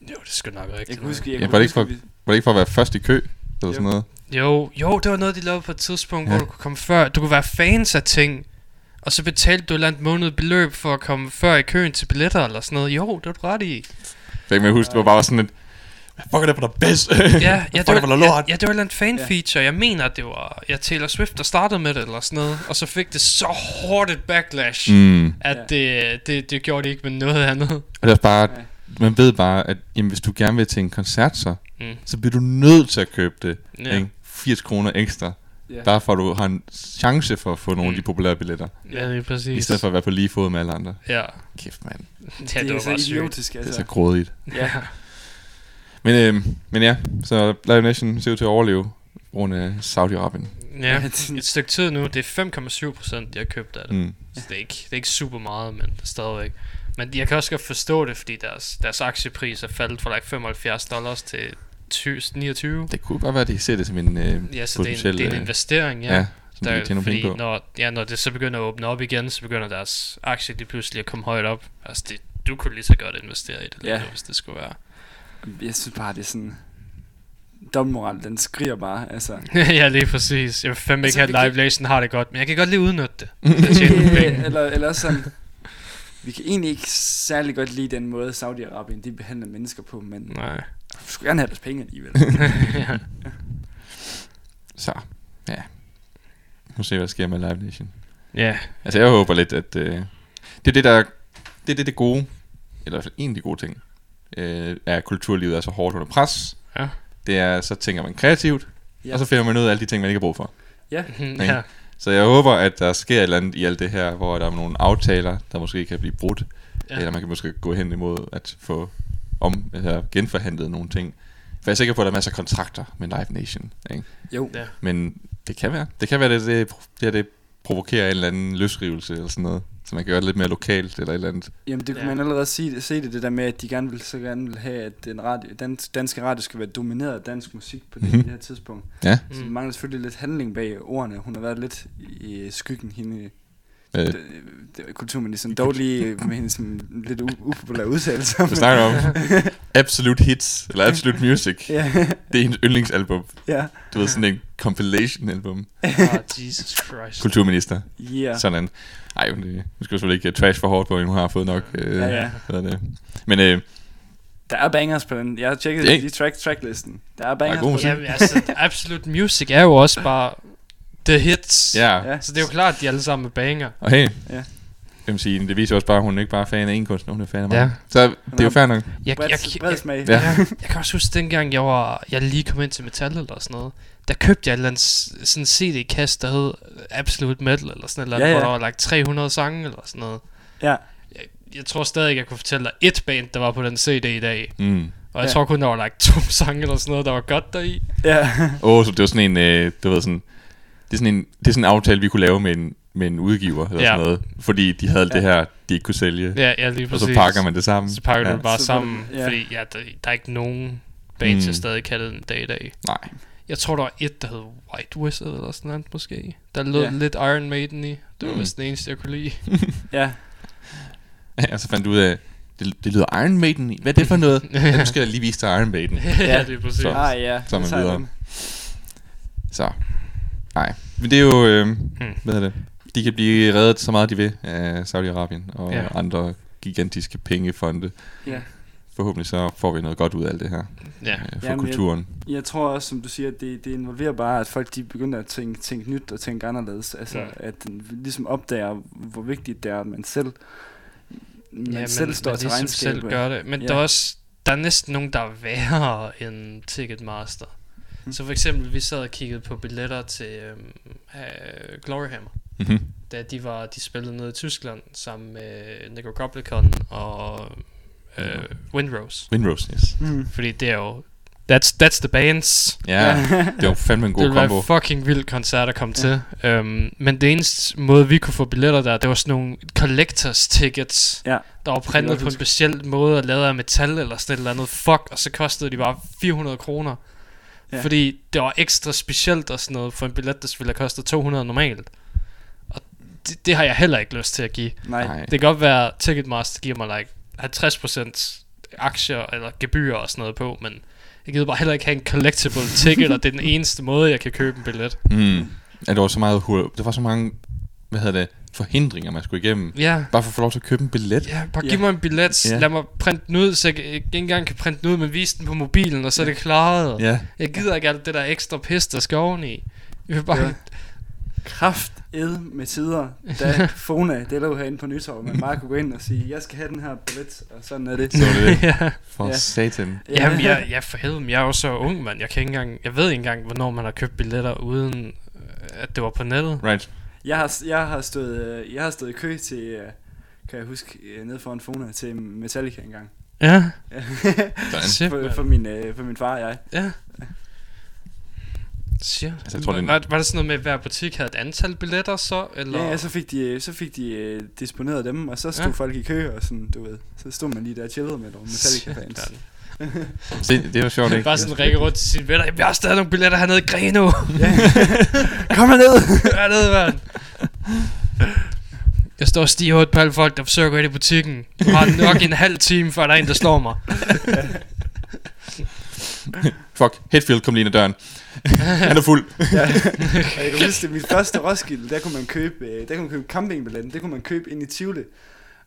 Jo, det skal nok Jeg rigtigt. kan huske, jeg Ja, var det ikke for- Var det ikke for at være først i kø? Eller Jo. sådan noget? Jo, jo, det var noget, de lavede på et tidspunkt, Ja. ja. hvor du kunne komme før. Du kunne være fans af ting, og så betalte du et eller andet måned beløb for at komme før i køen til billetter eller sådan noget. Jo, det var du ret i. Jeg kan huske, det var bare sådan et... Fuck det for der bedst? Ja, ja, det var, det der ja, lort? ja, det var andet fan feature. Jeg mener, at det var ja, Taylor Swift, der startede med det eller sådan noget. Og så fik det så hårdt et backlash, mm. Mm. at det, det, det gjorde det ikke med noget andet. Og det er bare, Ja. man ved bare, at jamen, hvis du gerne vil til en koncert, så, Mm. så bliver du nødt til at købe det. Ja. Ikke? 80 kroner ekstra. Ja. Bare for at du har en chance for at få nogle af de Mm. populære billetter. Ja, det er I præcis. stedet for at være på lige fod med alle andre. Ja, Kæft, mand. ja det, det, er var så idiotisk, Det er så altså. grådigt. Ja. Men, øh, men ja, så Live Nation ser ud til at overleve grund af Saudi-Arabien. ja, det- et stykke tid nu. Det er 5,7 procent, de har købt af det. Mm. Så det er, ikke, det er ikke super meget, men det stadigvæk. Men jeg kan også godt forstå det, fordi deres, deres aktiepris er faldet fra like 75 dollars til 20, 29. Det kunne godt være, at de ser det som en øh, Ja, så det er, en, det er en øh, investering, ja. ja, som de fordi på. når, ja, når det så begynder at åbne op igen, så begynder deres aktie lige pludselig at komme højt op. Altså, det, du kunne lige så godt investere i det, lige Ja. nu, hvis det skulle være. Jeg synes bare, det er sådan... Dobbeltmoral, den skriger bare, altså. ja, lige præcis. Jeg vil fandme Altså, ikke have, at Live Nation har det godt, men jeg kan godt lige udnytte det. Øh, eller, eller også sådan... Vi kan egentlig ikke særlig godt lide den måde, Saudi-Arabien de behandler mennesker på, men Nej. vi skulle gerne have deres penge alligevel. ja. Så, ja. Nu ser vi, hvad der sker med Live Nation. ja, Altså, jeg håber lidt, at... Øh, det er det, der... Det er det, det gode, eller i hvert fald en af de gode ting, øh, er, at kulturlivet er så hårdt under pres. Ja. Det er, så tænker man kreativt, Ja. og så finder man ud af alle de ting, man ikke har brug for. Ja, ja. Så jeg håber, at der sker et eller andet i alt det her, hvor der er nogle aftaler, der måske kan blive brudt. Ja. Eller man kan måske gå hen imod at få om, eller genforhandlet nogle ting. For jeg er sikker på, at der er masser af kontrakter med Live Nation. Ikke? jo. Ja. Men det kan være. Det kan være, det, det, det, det provokerer en eller anden løsrivelse eller sådan noget. Så man kan gøre det lidt mere lokalt eller et eller andet. Jamen det kunne Ja. man allerede sige, se det, det der med, at de gerne vil, så gerne vil have, at den radio, dans, danske radio skal være domineret af dansk musik på det, Mhm. det her tidspunkt. Ja. Så Mm. mangler selvfølgelig lidt handling bag ordene. Hun har været lidt i skyggen, hende Øh, øh. kulturministeren. Dog lige med hendes sådan, lidt upopulære udtalelser. vi snakker om Absolute Hits, eller Absolute Music. ja, Det er hendes yndlingsalbum. ja, Du ved, sådan en compilation album. Ah, Jesus Christ. Kulturminister. ja. Sådan. Ej, men det, nu skal selvfølgelig ikke trash for hårdt på, hende. hun har fået nok. Øh, Ja, ja. Hvad er det? Men øh, Der er bangers på den. Jeg har tjekket er lige track, tracklisten. Der er bangers god på musik. den. Ja, altså, Absolute Music er jo også bare the hits. ja, Ja. Så det er jo klart, at de alle sammen er banger. og hey, Ja. jeg sige, det viser også bare, at hun ikke bare er fan af en kunstner, hun er fan af Ja. mange. Så det er jo fair nok. Jeg, jeg, jeg, jeg. Ja. jeg, jeg kan også huske dengang, jeg, var, jeg lige kom ind til metal eller sådan noget. Der købte jeg et eller andet sådan CD-kast, der hed Absolute Metal eller sådan noget, Ja, ja, ja. ja. hvor der var like 300 sange eller sådan noget. Ja. Jeg, jeg tror stadig, jeg kunne fortælle dig et band, der var på den CD i dag. Mm. Og jeg Ja. tror kun, der var like to sange eller sådan noget, der var godt deri. ja. Åh, oh, så det var sådan en, øh, du ved sådan, det er sådan en, det er sådan en aftale, vi kunne lave med en, med en udgiver, eller Ja. sådan noget. Fordi de havde Ja. det her, de ikke kunne sælge. Ja, ja lige og præcis. så pakker man det sammen. Så pakker du ja. det bare Så sammen, det- ja. fordi ja, der, der er ikke nogen bands, Mm. jeg stadig kan det den dag i dag. Nej. Jeg tror, der var et, der hed White Wizard eller sådan noget måske. Der lød Ja. lidt Iron Maiden i. Det var Mm. vist den eneste, jeg kunne lide. ja. Ja, så fandt du ud af, det, det lyder Iron Maiden i. Hvad er det for noget? ja, nu skal jeg lige vise dig Iron Maiden. ja, det er præcis. Så. Ah, ja. Så man videre. Så. Nej. Men det er jo, øh, Hmm. hvad er det? De kan blive reddet så meget de vil af Saudi-Arabien og Ja. ja. andre gigantiske pengefonde. Ja. Forhåbentlig så får vi noget godt ud af alt det her Ja. øh, for Jamen, jeg- kulturen. Jeg tror også, som du siger, at det, det involverer bare, at folk de begynder at tænke, tænke nyt og tænke anderledes. Altså, Mm. at den ligesom opdager, hvor vigtigt det er, at man selv, man ja, selv men, står men til ligesom regnskab. selv gør det. Men Ja. der er også der er næsten nogen, der er værre end Ticketmaster. Mm. Så for eksempel, vi sad og kiggede på billetter til øhm, øh, Gloryhammer. Mm-hmm. da de var de spillede nede i Tyskland sammen med Necrocoplicon og øh, Windrose. Windrose, yes. Mm. Fordi det er jo... That's, that's the bands. Ja, det var fandme en det god ville kombo. være fucking vild koncert at komme ja. til. Um, men det eneste måde, vi kunne få billetter der, det var sådan nogle collectors tickets, Ja. der var printet på en speciel måde og lavet af metal eller sådan et eller andet fuck, og så kostede de bare 400 kroner. Ja. Fordi det var ekstra specielt og sådan noget for en billet, der ville have kostet 200 normalt. Og det, det har jeg heller ikke lyst til at give. Nej. Det kan godt være, at Ticketmaster giver mig like 50% aktier eller gebyr og sådan noget på, men jeg gider bare heller ikke have en collectible ticket, og det er den eneste måde, jeg kan købe en billet. Mm. Ja, der var så meget hul. Der var så mange, hvad hedder det, forhindringer, man skulle igennem. Ja, Bare for at få lov til at købe en billet. ja bare Ja. giv mig en billet, Ja. lad mig printe den ud, så jeg ikke engang kan printe den ud, men vise den på mobilen, og så er det klaret. Ja, Jeg gider ikke alt det der ekstra pis, der skal oveni. Jeg vil bare... Ja. Kraft ed med tider, da Fona, det lå herinde på Nytorv, man bare kunne gå ind og sige, jeg skal have den her billet, og sådan er det. så var det ja. For Ja. satan. Jamen, jeg, jeg for helvede, jeg er jo så ung, mand. Jeg kan ikke engang, jeg ved ikke engang, hvornår man har købt billetter, uden øh, at det var på nettet. Right. Jeg har, jeg har stået, øh, jeg har stået i kø til, øh, kan jeg huske, øh, nede foran Fona til Metallica engang. Ja, for, for, min, for min far og jeg. Ja. Shit. Altså, jeg tror, var, det var, var det sådan noget med, at hver butik havde et antal billetter så? Eller? Ja, ja, så fik de, så fik de øh, disponeret dem, og så stod Ja. ja. folk i kø, og sådan, du ved, så stod man lige der og chillede med nogle Metallica-fans. Se, det var sjovt, ikke? Bare sådan række rundt til sine venner. Jeg har stadig nogle billetter hernede i Greno. Kom herned! hernede, mand. Jeg står og stiger på alle folk, der forsøger at gå ind i butikken. Jeg har nok en halv time, før der er en, der slår mig. Fuck, Hetfield kom lige ind ad døren. Han er fuld. ja. Jeg kan huske, det mit første Roskilde, der kunne man købe, øh, der kunne man købe campingbilletten, det kunne man købe ind i Tivoli.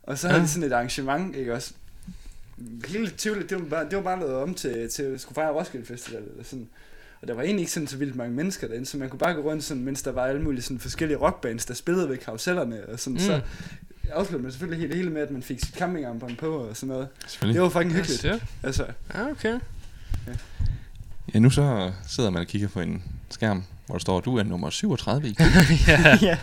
Og så havde Ja. de sådan et arrangement, ikke også? Hele Tivoli, det var bare, det var bare lavet om til, til at skulle fejre Roskilde Festival, eller sådan. Og der var egentlig ikke sådan så vildt mange mennesker derinde, så man kunne bare gå rundt sådan, mens der var alle mulige sådan forskellige rockbands, der spillede ved karusellerne, og sådan, mm. så afsluttede man selvfølgelig hele, hele med, at man fik sit campingarmbånd på, og sådan noget. Det var fucking hyggeligt. Shit. Altså, Ja, okay. Ja, nu så sidder man og kigger på en skærm, hvor der står, du er nummer 37 i ja. ja.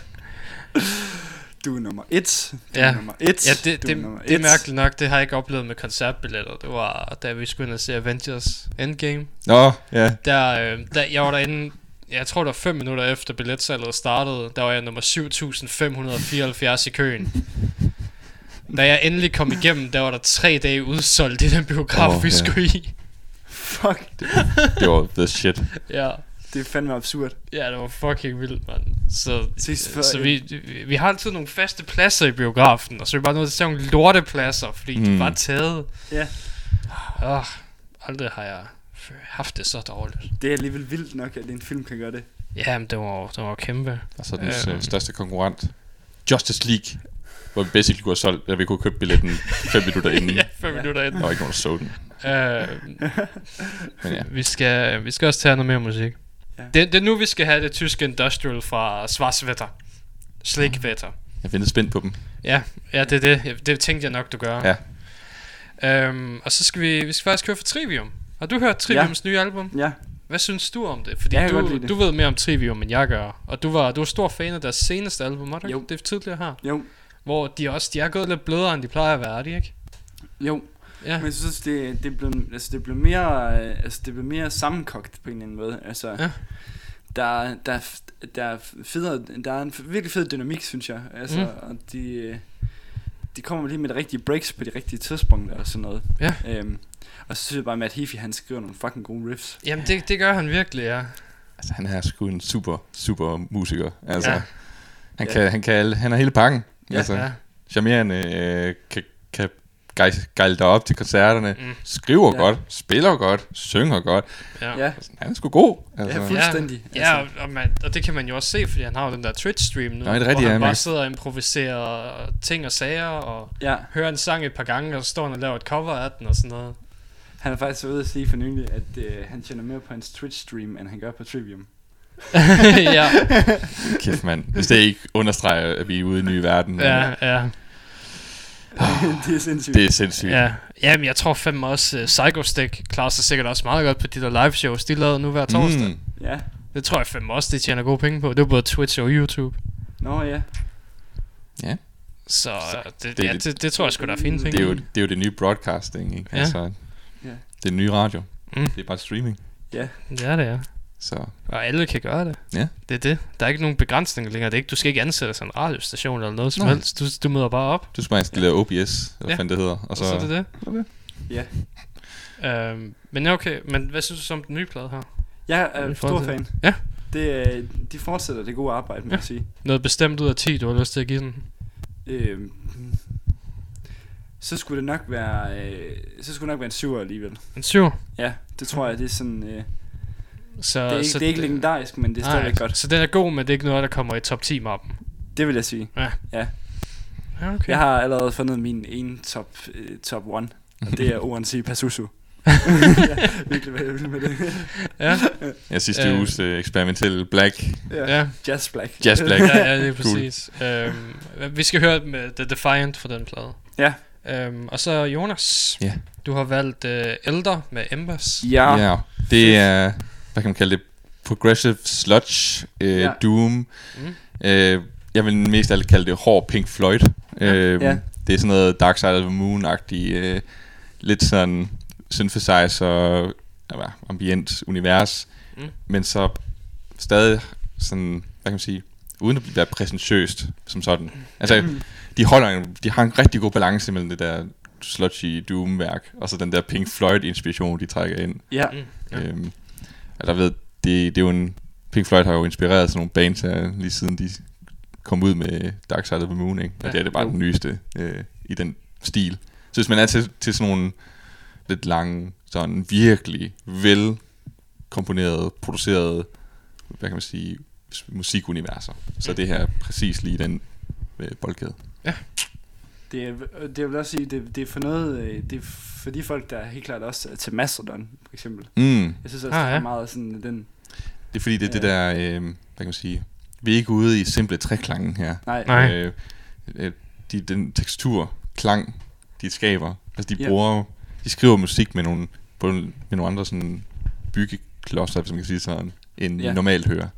Du er nummer et. Du Ja. er nummer et. Ja, det, du det, er nummer det er et. mærkeligt nok, det har jeg ikke oplevet med koncertbilletter. Det var, da vi skulle ind og se Avengers Endgame. Nå, ja. Der, øh, der, jeg var derinde, jeg tror det var 5 minutter efter billetsalget startede, der var jeg nummer 7574 i køen. Da jeg endelig kom igennem, der var der tre dage udsolgt i den biograf, oh, vi ja. skulle i. Fuck, Det var the shit. Ja, det er fandme absurd. ja, det var fucking vildt, mand. Så, Sidst før- så vi, vi, vi har altid nogle faste pladser i biografen, og så er vi bare nødt til at tage nogle lortepladser, fordi mm. de var taget. Ja. Åh, aldrig har jeg haft det så dårligt. Det er alligevel vildt nok, at en film kan gøre det. Ja, men det var, det var kæmpe. Og så den Øhm. øh, største konkurrent, Justice League, hvor vi basically kunne have solgt, eller vi kunne købe billetten 5 minutter inden. Ja, 5 minutter inden. Der var ikke nogen, der så den. Øh, Men ja. vi, skal, vi skal også tage noget mere musik. Ja. Det, det er nu, vi skal have det tyske industrial fra Schwarzwetter. Slikwetter. Jeg ventede spændt på dem. Ja, ja, det er det. Det tænkte jeg nok, du gør. Ja. Øhm, og så skal vi, vi skal faktisk høre for Trivium. Har du hørt Triviums ja. nye album? Ja, Hvad synes du om det? Fordi Ja, du, det. du ved mere om Trivium, end jeg gør. Og du var, du var stor fan af deres seneste album, var du ikke? Jo. Det er tidligere her. jo, Hvor de også de er gået lidt blødere, end de plejer at være, er de ikke? jo. Ja. Men jeg synes, det, det, blev, altså, det blev mere, øh, altså, det blev mere sammenkogt på en eller anden måde. Altså, Ja. der, der, der, er federe, der er en virkelig fed dynamik, synes jeg. Altså, Mm. og de, øh, de kommer lige med de rigtige breaks på de rigtige tidspunkter og sådan noget. Ja. Øhm, og så synes jeg bare, at Matt Heafy, han skriver nogle fucking gode riffs. Jamen, det, det gør han virkelig, ja. Altså, han er sgu en super, super musiker. Altså, Ja. han, Ja. kan, han, kan, alle- han er hele pakken. Ja. altså, ja. charmerende, øh, kan, kan gej- gejle dig op til koncerterne, Mm. skriver Ja. ja. godt, spiller godt, synger godt. ja. Ja, Altså, han er sgu god. Altså, ja fuldstændig. Ja, og, og, man, og det kan man jo også se, fordi han har jo den der Twitch-stream nu, Nå, det er rigtigt, hvor han ja, bare sidder og improviserer ting og sager, og ja. hører en sang et par gange, og så står han og laver et cover af den og sådan noget. Han har faktisk ude at sige for nylig, at øh, han tjener mere på hans Twitch-stream, end han gør på Trivium. ja, Kæft, mand. Hvis det ikke understreger, at vi er ude i en ny verden. ja, ja, det er sindssygt. Det er sindssygt. ja. Jamen, jeg tror fandme også, uh, Psychostick klarer sig sikkert også meget godt på de der live shows, de lavede nu hver torsdag. Mm. Mm. Ja. Det tror jeg fandme også, de tjener gode penge på. Det er både Twitch og YouTube. Nå ja. Ja. Så det, det- ja, det, det tror jeg sgu, der er fine ting. Det er, jo, det er jo det nye broadcasting, ikke? Ja. Altså, Ja. det er nye radio. Mm. Det er bare streaming. Ja, det er det, ja. Så Og alle kan gøre det. Ja. Det er det. Der er ikke nogen begrænsninger længere. Det er ikke, du skal ikke ansætte sådan en radiostation eller noget som Nej. helst. Du, du møder bare op. du skal bare installere OBS, eller hvad Ja. fanden det hedder. Og Og så, så, så er det det. er det. Ja. Øhm, men ja, okay. Men hvad synes du så om den nye plade her? Jeg er Vi stor fan. Ja. Det, øh, de fortsætter det gode arbejde, må Ja. jeg sige. Noget bestemt ud af 10, du har lyst til at give den? Øh, så skulle det nok være, øh, så skulle det nok være en syver alligevel. En 7? Ja, det tror jeg, det er sådan, øh, det, Så, er ikke, så, det er ikke legendarisk, men det er stadigvæk godt. Så den er god, men det er ikke noget, der kommer i top 10 mappen. Det vil jeg sige. Ja, okay. Jeg har allerede fundet min ene top, øh, top one, og det er ONC Pasusu. er virkelig hvad jeg vil med det. ja. Ja, sidste Øh. uges øh, eksperimentelle Black. ja. ja. Jazz Black. Jazz Black. ja, ja, det er Cool. præcis. Øhm, vi skal høre med The Defiant for den plade. Ja. Øhm, og så Jonas. Ja. Du har valgt uh, Elder med Embers. Ja. Ja, det er, hvad kan man kalde det, progressive sludge, øh, Ja. doom. Mm. Øh, jeg vil mest af alt kalde det hård Pink Floyd. Øh, Ja. Det er sådan noget Dark Side of the Moon-agtigt, øh, lidt sådan synthesizer, ja, ambient univers, Mm. men så stadig sådan, hvad kan man sige, uden at være præsentøst som sådan. Altså, Mm. de, holder en, de har en rigtig god balance mellem det der sludgy doom-værk, og så den der Pink Floyd-inspiration, de trækker ind. Ja. Mm. Øhm, og der ved, det, det er jo en... Pink Floyd har jo inspireret sådan nogle bands her, lige siden de kom ud med Dark Side of the Moon, ikke? Og Ja. ja, det er det bare Jo. den nyeste øh, i den stil. Så hvis man er til, til sådan nogle lidt lange, sådan virkelig vel komponerede, producerede, hvad kan man sige, musikuniverser, så er det her præcis lige den øh, boldgade. Det, er, det vil også sige, det, det er for noget, øh, det er for de folk, der helt klart også er til Mastodon, for eksempel. Mm. Jeg synes også, Ah, ah, det ja. er meget sådan den, Det er fordi, det er det Ja. der, øh, hvad kan man sige, vi er ikke ude i simple treklangen her. nej, Nej. Øh, øh, de, den tekstur, klang, de skaber. Altså, de Ja. bruger, de skriver musik med nogle, på, med nogle andre sådan byggeklodser, hvis man kan sige sådan, end Ja. ja. normalt hører.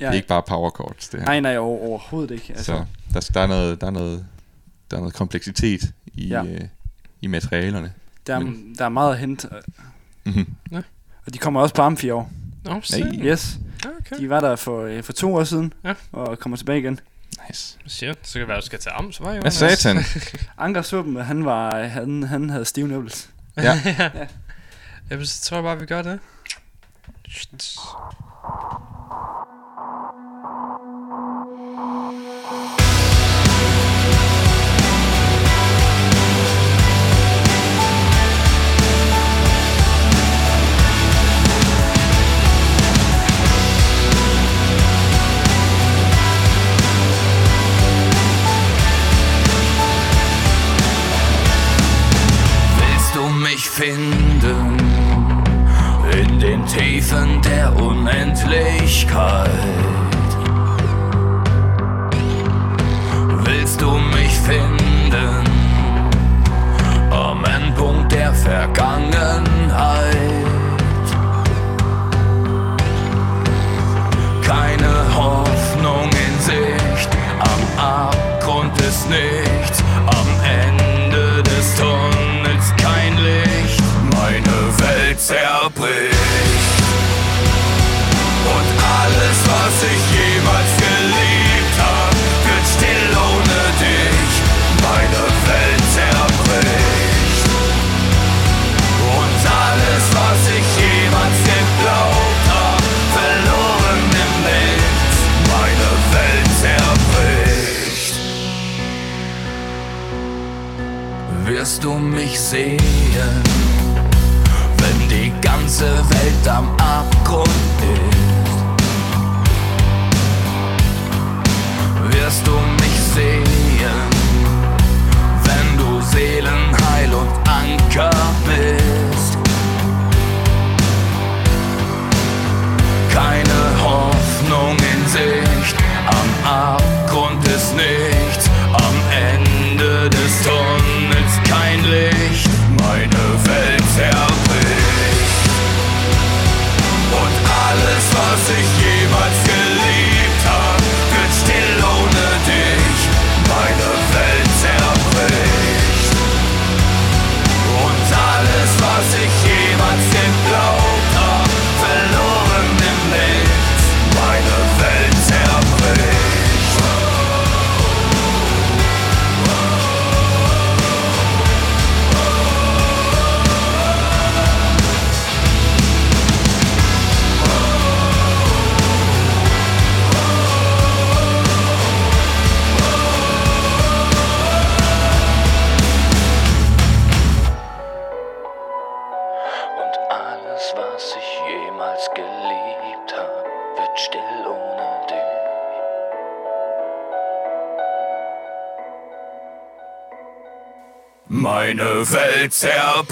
ja, Det er ikke bare power chords, det her. nej, nej, over, overhovedet ikke. Altså, Så der, der, er noget, der, er noget, der er noget kompleksitet i, Ja. ja. øh, i materialerne. der, er, men- der er meget at hente, og- Mm-hmm. og de kommer også på Amfi i år. Nå, se. Nej. Yes, Okay. de var der for, øh, for to år siden, Ja. og kommer tilbage igen. Nice. Shit, så kan det være, du skal til Ams, var Hvad Jonas? satan? Anker så dem, han, var, han, han havde stive nipples. Ja. ja. Jamen, så tror jeg bare, vi gør det. It's itself.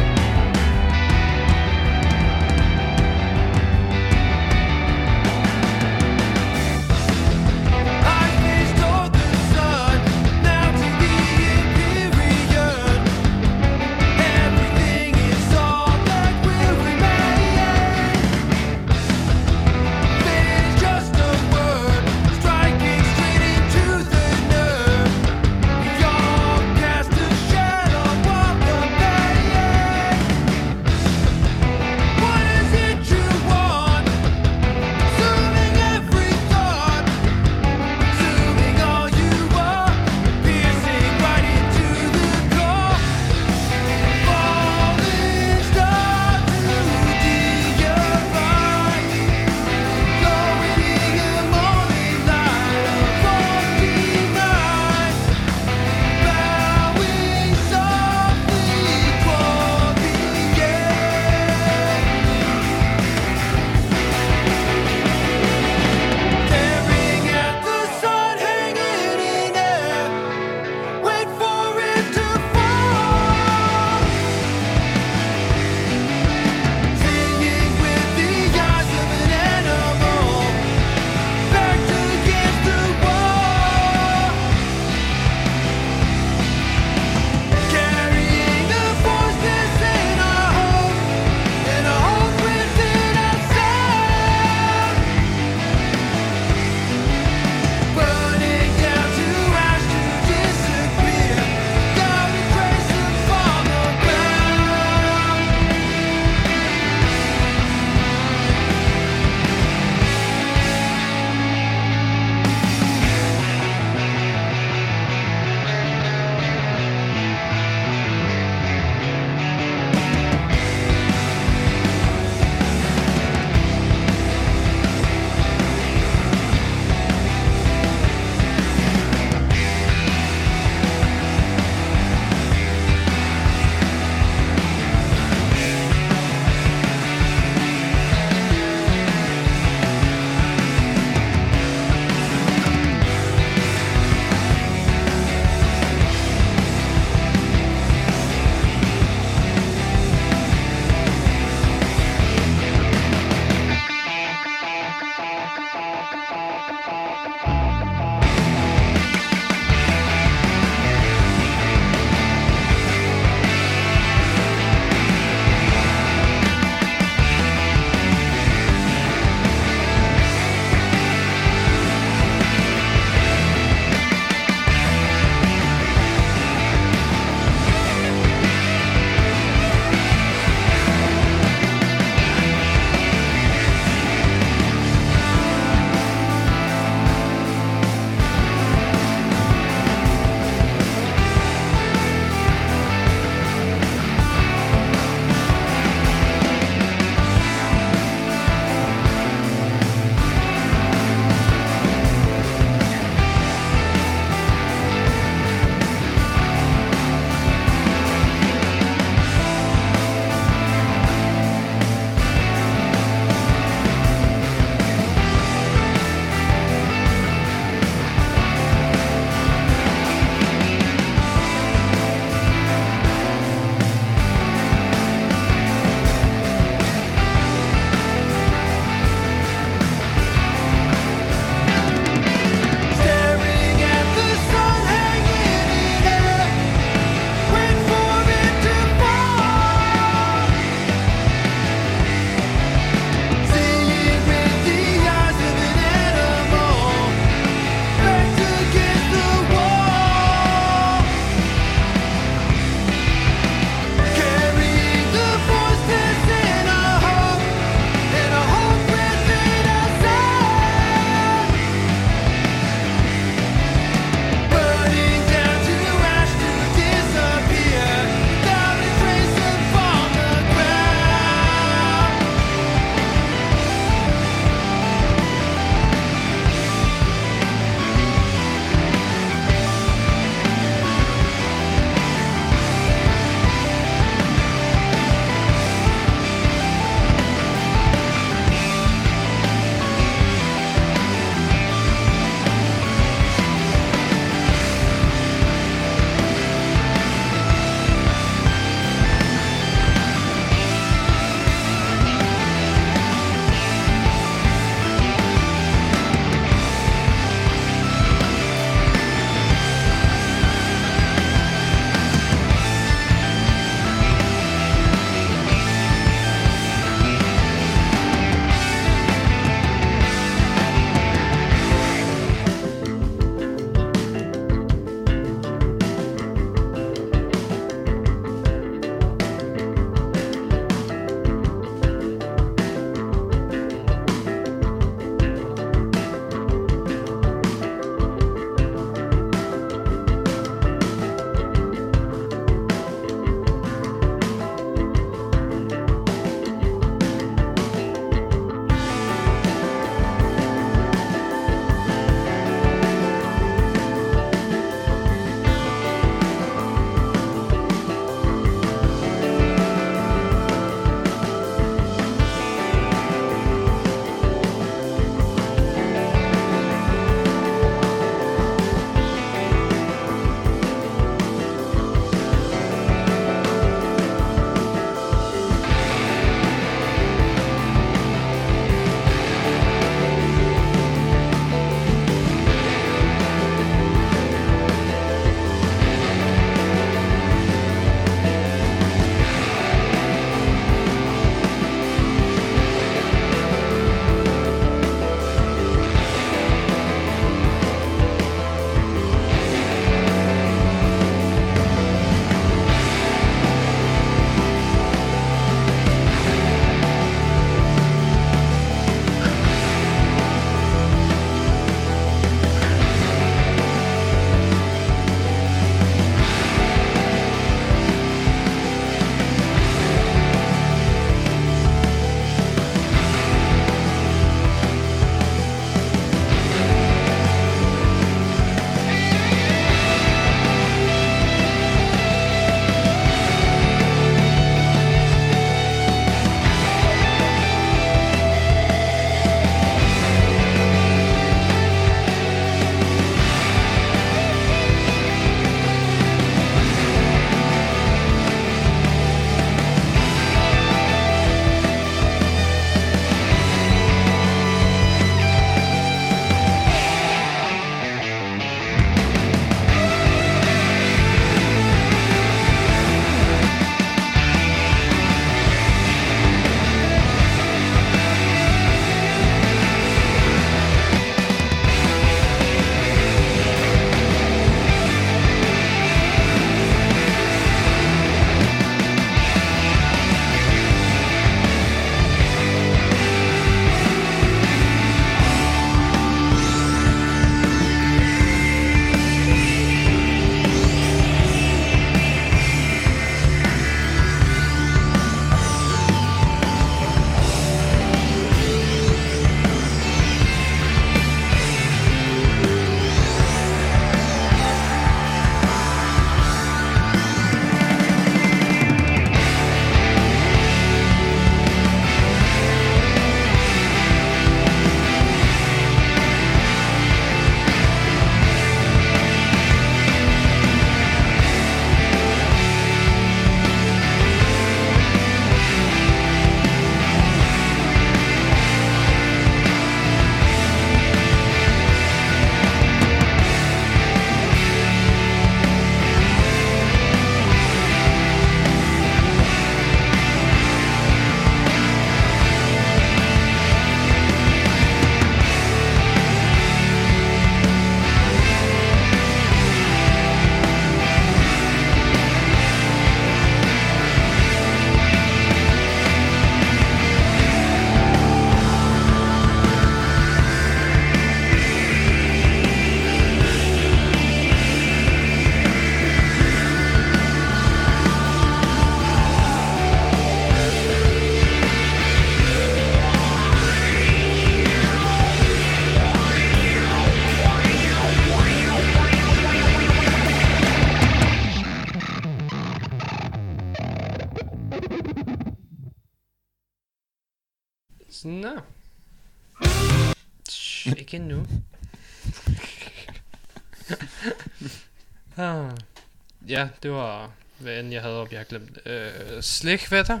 Ja, det var, hvad end jeg havde op, jeg har glemt. Øh, slikvætter,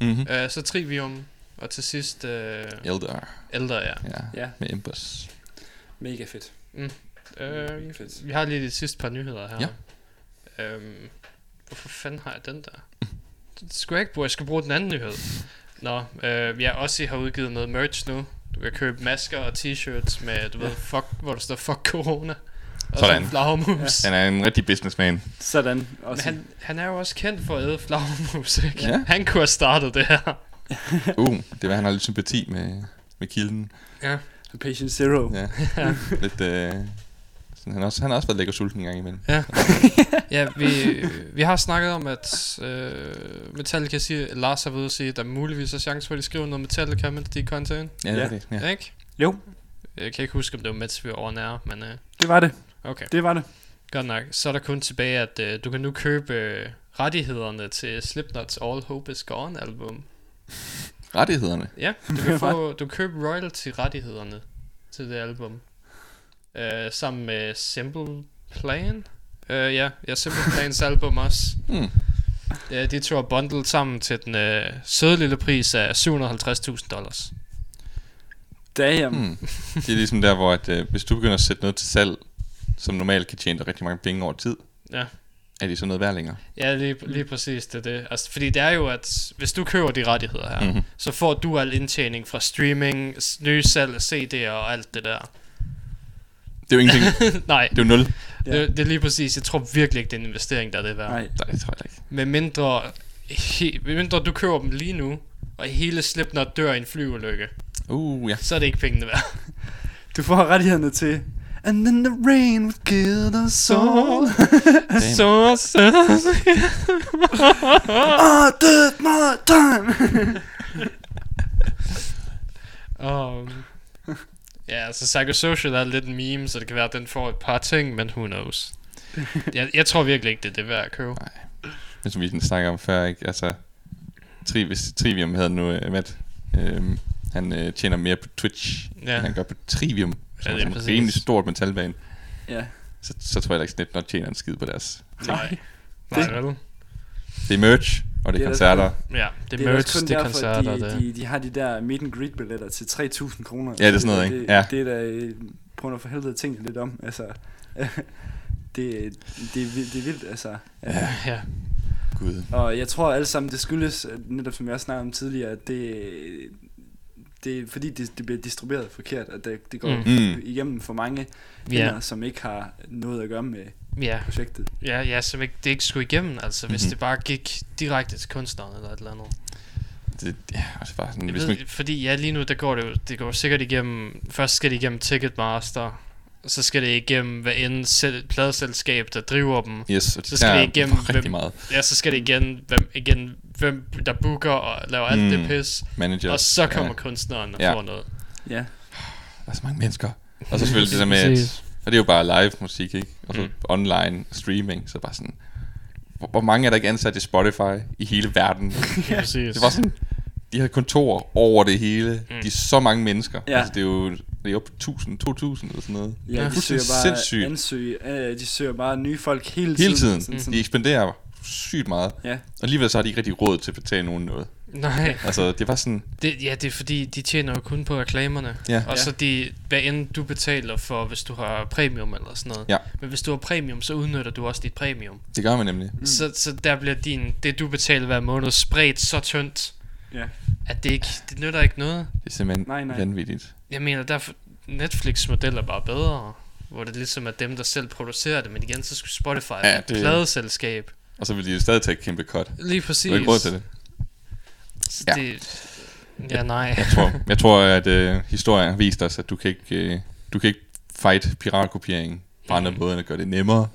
Mhm. øh, så trivium, og til sidst øh, Eldar. ældre, ja. Ja, Ja. med Imbus. Mega fedt. Øh, Mega fedt. vi har lige de sidste par nyheder her. Ja. Øhm, hvorfor fanden har jeg den der? Det skulle jeg ikke bruge, jeg skal bruge den anden nyhed. Nå, øh, jeg også har udgivet noget merch nu. Du kan købe masker og t-shirts med, du ved, fuck, hvor der står fuck corona. Og Sådan. så flagermus. Han er en rigtig businessman. Sådan. Men Også han, han er jo også kendt for at æde flagermus, ikke? Ja. Han kunne have startet det her. Uh, det var, han har lidt sympati med, med kilden. Ja. Patient Zero. Ja. lidt, øh, sådan, han, også, han har også været lækker sulten en gang imellem. Ja, ja vi, vi har snakket om, at øh, Metallica siger, Lars har ved at sige, at der muligvis er chance for, at de skriver noget Metallica, mens de er content. Ja, det er Ja. det. Ja. Ikke? Jo, Jeg kan ikke huske, om det var mens vi var over nær, men øh, det var det. Okay. Det var det. Godt nok. Så er der kun tilbage, at øh, du kan nu købe øh, rettighederne til Slipknots All Hope Is Gone album. Rettighederne. Ja, du kan få, du kan købe royalty-rettighederne til det album. Øh, sammen med Simple Plan. Øh, ja, ja, Simple Plans album også. Mm. Ja, de to er bundlet sammen til den øh, søde lille pris af 750.000 dollars. Damn. Hmm. Det er ligesom der, hvor at, øh, hvis du begynder at sætte noget til salg, som normalt kan tjene dig rigtig mange penge over tid, Ja. er de så noget værd længere. Ja, lige, lige præcis det det. Altså, fordi det er jo, at hvis du køber de rettigheder her, Mhm. så får du al indtjening fra streaming, nye salg af CD'er og alt det der. Det er jo ingenting. Nej, det er jo nul. Ja. det, det er lige præcis. Jeg tror virkelig ikke, det er en investering, der er det værd. Nej. Nej, det tror jeg ikke. Med mindre, he, med mindre du køber dem lige nu, og hele Slipknot dør i en flyulykke, Uh, ja. så er det ikke pengene værd. Du får rettighederne til And then the rain would kill us all så, så, I did my time um, Ja, altså Psychosocial er lidt en meme, så det kan være, at den får et par ting, men who knows. jeg, jeg tror virkelig ikke, det er det værd at købe. Men som vi snakker om før, ikke? Altså, tri, hvis Trivium havde nu, uh, Matt, øhm, han øh, tjener mere på Twitch, Ja. ja. end han gør på Trivium, som Ja, det er er en rimelig stort metalbane. Ja Så, så tror jeg da ikke, at Slipknot tjener en skid på deres. Nej. Nej, vel? Det er merch, og det Det er er koncerter. Ja, det er Det er merch, det er derfor, koncerter, de, det. de, de har de der meet and greet billetter til 3.000 kroner. Ja, det er sådan noget, det, ikke? Ja. Det er da, øh, prøv at for helvede tænke lidt om, altså. det, det, er, vildt- det er vildt, altså. Ja. Ja, Gud. Og jeg tror alle sammen, det skyldes, netop som jeg også snakkede om tidligere, at det, det er fordi, det, det bliver distribueret forkert, at det, det går Mm. mm. Igennem for mange hænder, som ikke har noget at gøre med ja, projektet. ja, ja, som ikke, det ikke skulle igennem, altså hvis Mhm. det bare gik direkte til kunstneren eller et eller andet. Det, ja, også bare sådan, Jeg hvis ved, man, fordi ja, lige nu, der går det jo, det går sikkert igennem, først skal det igennem Ticketmaster, så skal det igennem hvad end selv, pladeselskab, der driver dem. yes, og så skal det igennem, rigtig hvem- meget. Ja, så skal det igen, hvem, igen, hvem der booker og laver alt Mm. det pis. Manager. Og så kommer ja. kunstneren og Ja. får noget. Ja, Der er så mange mennesker. Og så selvfølgelig det der med, at, og det er jo bare live musik, ikke? Og så Mm. online streaming, så bare sådan, hvor, hvor mange er der ikke ansat i Spotify i hele verden? Ja, præcis. Det var sådan, de har kontor over det hele. Mm. De er så mange mennesker. Ja. Ja. Altså, det er jo det er jo på 1000, 2000 eller sådan noget. ja, Ja, de søger bare sindssygt. ansøge, øh, de søger bare nye folk hele tiden. Hele tiden. Sådan, De sådan, ekspanderer sygt meget. Ja. Og alligevel så har de ikke rigtig råd til at betale nogen noget. Nej, Altså, det var sådan, det, ja, det er fordi, de tjener jo kun på reklamerne. ja. Og så de, hvad end du betaler for, hvis du har premium eller sådan noget. Ja. Men hvis du har premium, så udnytter du også dit premium. Det gør man nemlig. Mm. Så, så der bliver din, det du betaler hver måned spredt så tyndt, Ja. at det ikke, det nytter ikke noget. Det er simpelthen Nej, nej. vanvittigt. Jeg mener, derfor, Netflix model er bare bedre. Hvor det ligesom er dem, der selv producerer det. Men igen, så skulle Spotify ja, være et det- pladeselskab. Og så vil de jo stadig tage et kæmpe cut. Lige Du præcis. har ikke råd til det. Så Ja. Det, ja, nej. Jeg tror, jeg tror at øh, historien har vist os, at du kan ikke, øh, du kan ikke fight piratkopiering på andre Mhm. måder, end at gøre det nemmere.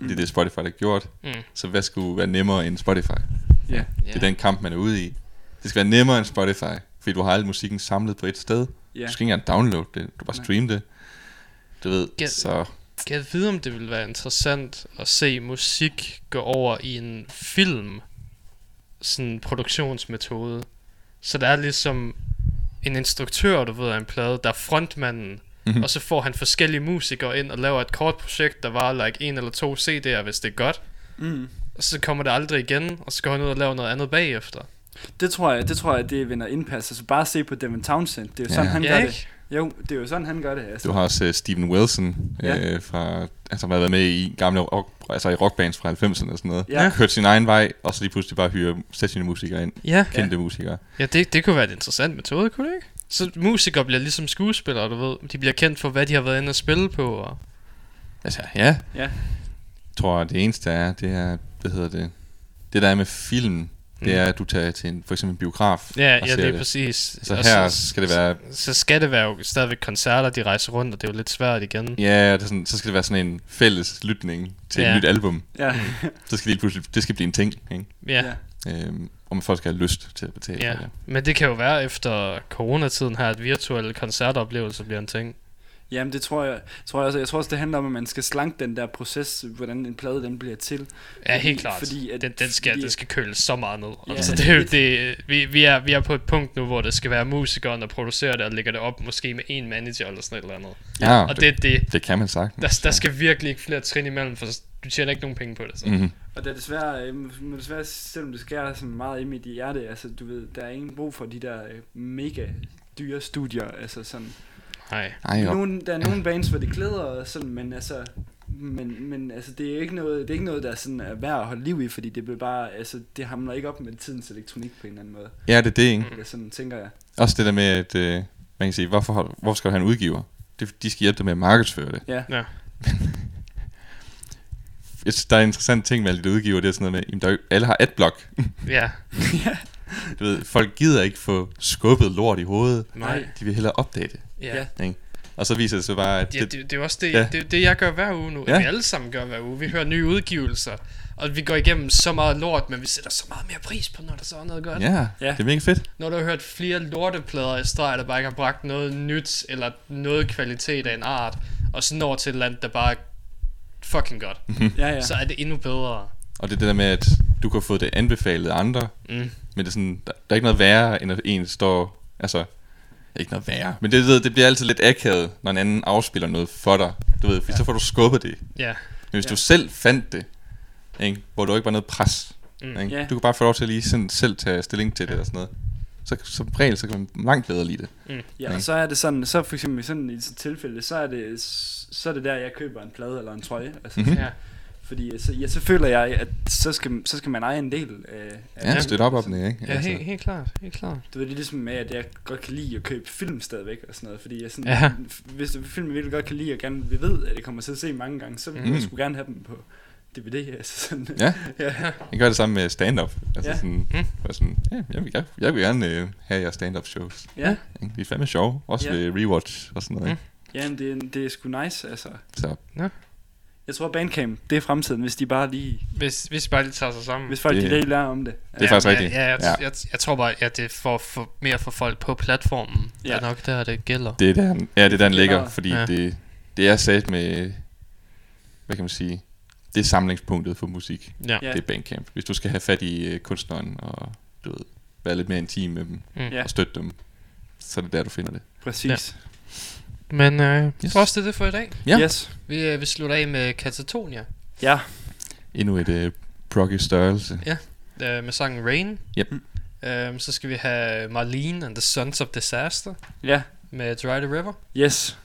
Det er det Spotify har gjort. Mm. Så hvad skulle være nemmere end Spotify? Ja. Det er den kamp, man er ude i. Det skal være nemmere end Spotify, fordi du har al musikken samlet på et sted. Ja. Du skal ikke engang downloade det, du bare Nej. stream det. Du ved, Ja. så Kan jeg vide, om det ville være interessant at se musik gå over i en film, sådan produktionsmetode. Så der er ligesom en instruktør, du ved, af en plade, der er frontmanden, mm-hmm. og så får han forskellige musikere ind og laver et kort projekt, der var like en eller to CD'er, hvis det er godt. Mm. Og så kommer det aldrig igen, og så går han ud og laver noget andet bagefter. Det tror jeg, det tror jeg, det vinder indpas. Altså bare se på Devin Townsend. Det er jo Ja. sådan, han Ja, gør ikke? det. Jo, det er jo sådan, han gør det. Altså. Du har også uh, Steven Wilson, Ja. øh, fra, altså, som har været med i gamle rock, altså i rockbands fra 90'erne og sådan noget. Ja. Kørt sin egen vej, og så lige pludselig bare hyre sessionmusikere ind. Ja, Kendte musikere. ja det, det kunne være en interessant metode, kunne det ikke? Så musikere bliver ligesom skuespillere, du ved. De bliver kendt for, hvad de har været inde og spille på. Og... Altså, ja. Ja. Jeg tror, det eneste er, det er, hvad hedder det, det der er med film, det Mm. er, at du tager til en, for eksempel en biograf Ja, og ja ser det er det. præcis. Så Og her skal det være, Så skal det være jo stadigvæk koncerter, de rejser rundt, og det er jo lidt svært igen. ja, det er sådan, så skal det være sådan en fælles lytning til Ja. et nyt album. Ja. Så skal det pludselig, det skal blive en ting, ikke? Ja. Øhm, og man folk skal have lyst til at betale ja. for det. Men det kan jo være efter coronatiden her, at virtuelle koncertoplevelser bliver en ting. Jamen det tror jeg, tror jeg også. Jeg tror også, det handler om, at man skal slanke den der proces, hvordan en plade den bliver til. Ja, helt klart. fordi at- den, den, skal, fordi- den skal køles så meget ned. Ja, altså, det det er jo det, vi, vi, er, vi er på et punkt nu, hvor det skal være musikeren, der producerer det, og lægger det op måske med en manager eller sådan et eller andet. Ja, og det, det, det kan man sagtens. der, der skal virkelig ikke flere trin imellem, for du tjener ikke nogen penge på det. Så. Mm-hmm. Og det er desværre, øh, må desværre, selvom det skærer så meget i mit hjerte, altså du ved, der er ingen brug for de der øh, mega dyre studier, altså sådan. Nej. Ej, jo. Nogen, der er nogle bands, hvor det klæder og sådan, men altså, men, men altså, det er ikke noget, det er ikke noget, der sådan er værd at holde liv i, fordi det bliver bare, altså, det hamler ikke op med tidens elektronik på en eller anden måde. Ja, det er det, ikke? Eller sådan tænker jeg. Også det der med, at øh, man kan sige, hvorfor, hvorfor skal du have en udgiver? Det, de skal hjælpe dig med at markedsføre det. Ja. Ja. Jeg synes, der er en interessant ting med alle de der udgiver, det er sådan noget med, er jo, alle har adblock. Ja. du ved, folk gider ikke få skubbet lort i hovedet. Nej. De vil hellere opdage det. Ja. Ikke? Og så viser det sig bare, at Ja, det, det, det er også det, Ja. ja. det, det, jeg gør hver uge nu. Ja. Ja. Vi alle sammen gør hver uge. Vi hører nye udgivelser. Og vi går igennem så meget lort, men vi sætter så meget mere pris på, når der så er noget godt. ja, Ja. ja, det er mega fedt. Når du har hørt flere lorteplader i streg, der bare ikke har bragt noget nyt, eller noget kvalitet af en art, og så når til et andet, der bare er fucking godt, Ja, ja. ja. så er det endnu bedre. Og det er det der med, at du kan få det anbefalet af andre, Mm. men det er sådan, der, der er ikke noget værre, end at en står, altså, ikke noget værre, men det, det, det bliver altid lidt akavet, når en anden afspiller noget for dig, du ved, for ja. så får du skubbet det. Ja, Men hvis Ja. du selv fandt det, ikke, hvor du ikke var noget pres, Mm. ikke, Ja. du kan bare få lov til at lige sådan, selv tage stilling til det og sådan noget. Så som regel, så kan man langt bedre lide det. Ja, og så er det sådan, så for eksempel i sådan i et tilfælde, så er det, så er det der, jeg køber en plade eller en trøje. Altså, Mhm. ja. Fordi så, ja, så føler jeg, at så skal, så skal man eje en del af... af Ja, det. støtte op det, ikke? ja helt, helt klart, helt klart. Du ved, det er ligesom med, at jeg godt kan lide at købe film stadigvæk og sådan noget, fordi jeg sådan, Ja. hvis det er film, jeg virkelig godt kan lide, og gerne vil ved, at jeg kommer til at se mange gange, så vil Mm. jeg sgu gerne have dem på DVD. Altså sådan. Ja. ja. Jeg gør det samme med stand-up. Altså Ja. sådan, Mm. sådan ja, jeg, vil, jeg, jeg vil gerne øh, have jeres stand-up shows. Ja, Ikke? De er fandme sjove. Også Ja. ved rewatch og sådan noget. Ikke? ja men det, er- det er sgu nice, altså. Så Jeg tror, Bandcamp, det er fremtiden, hvis de bare lige, Hvis, hvis I bare lige tager sig sammen. hvis folk Det- de lige lærer om det. det er faktisk ja, rigtigt. Ja, jeg, Ja. ja. Jeg, jeg, tror bare, at det er for, mere for folk på platformen. Ja. Ja. Det er nok der, det gælder. det er der, han- ja, det er der, den ligger. Ja. Fordi Ja. det, det er sat med, hvad kan man sige, det er samlingspunktet for musik. Ja. Ja. Det er Bandcamp. Hvis du skal have fat i øh, kunstneren og du ved, være lidt mere intim med dem Mm. Ja. og støtte dem, så er det der, du finder det. Præcis. Men øh, Yes. tror også, det er det for i dag. Ja. Yes. Vi, øh, vi slutter af med Katatonia Ja. Endnu et øh, proggy størrelse. øh, med sangen Rain. Yep. Øhm, så skal vi have Marlene and the Sons of Disaster Ja. med Dry the River. Yes.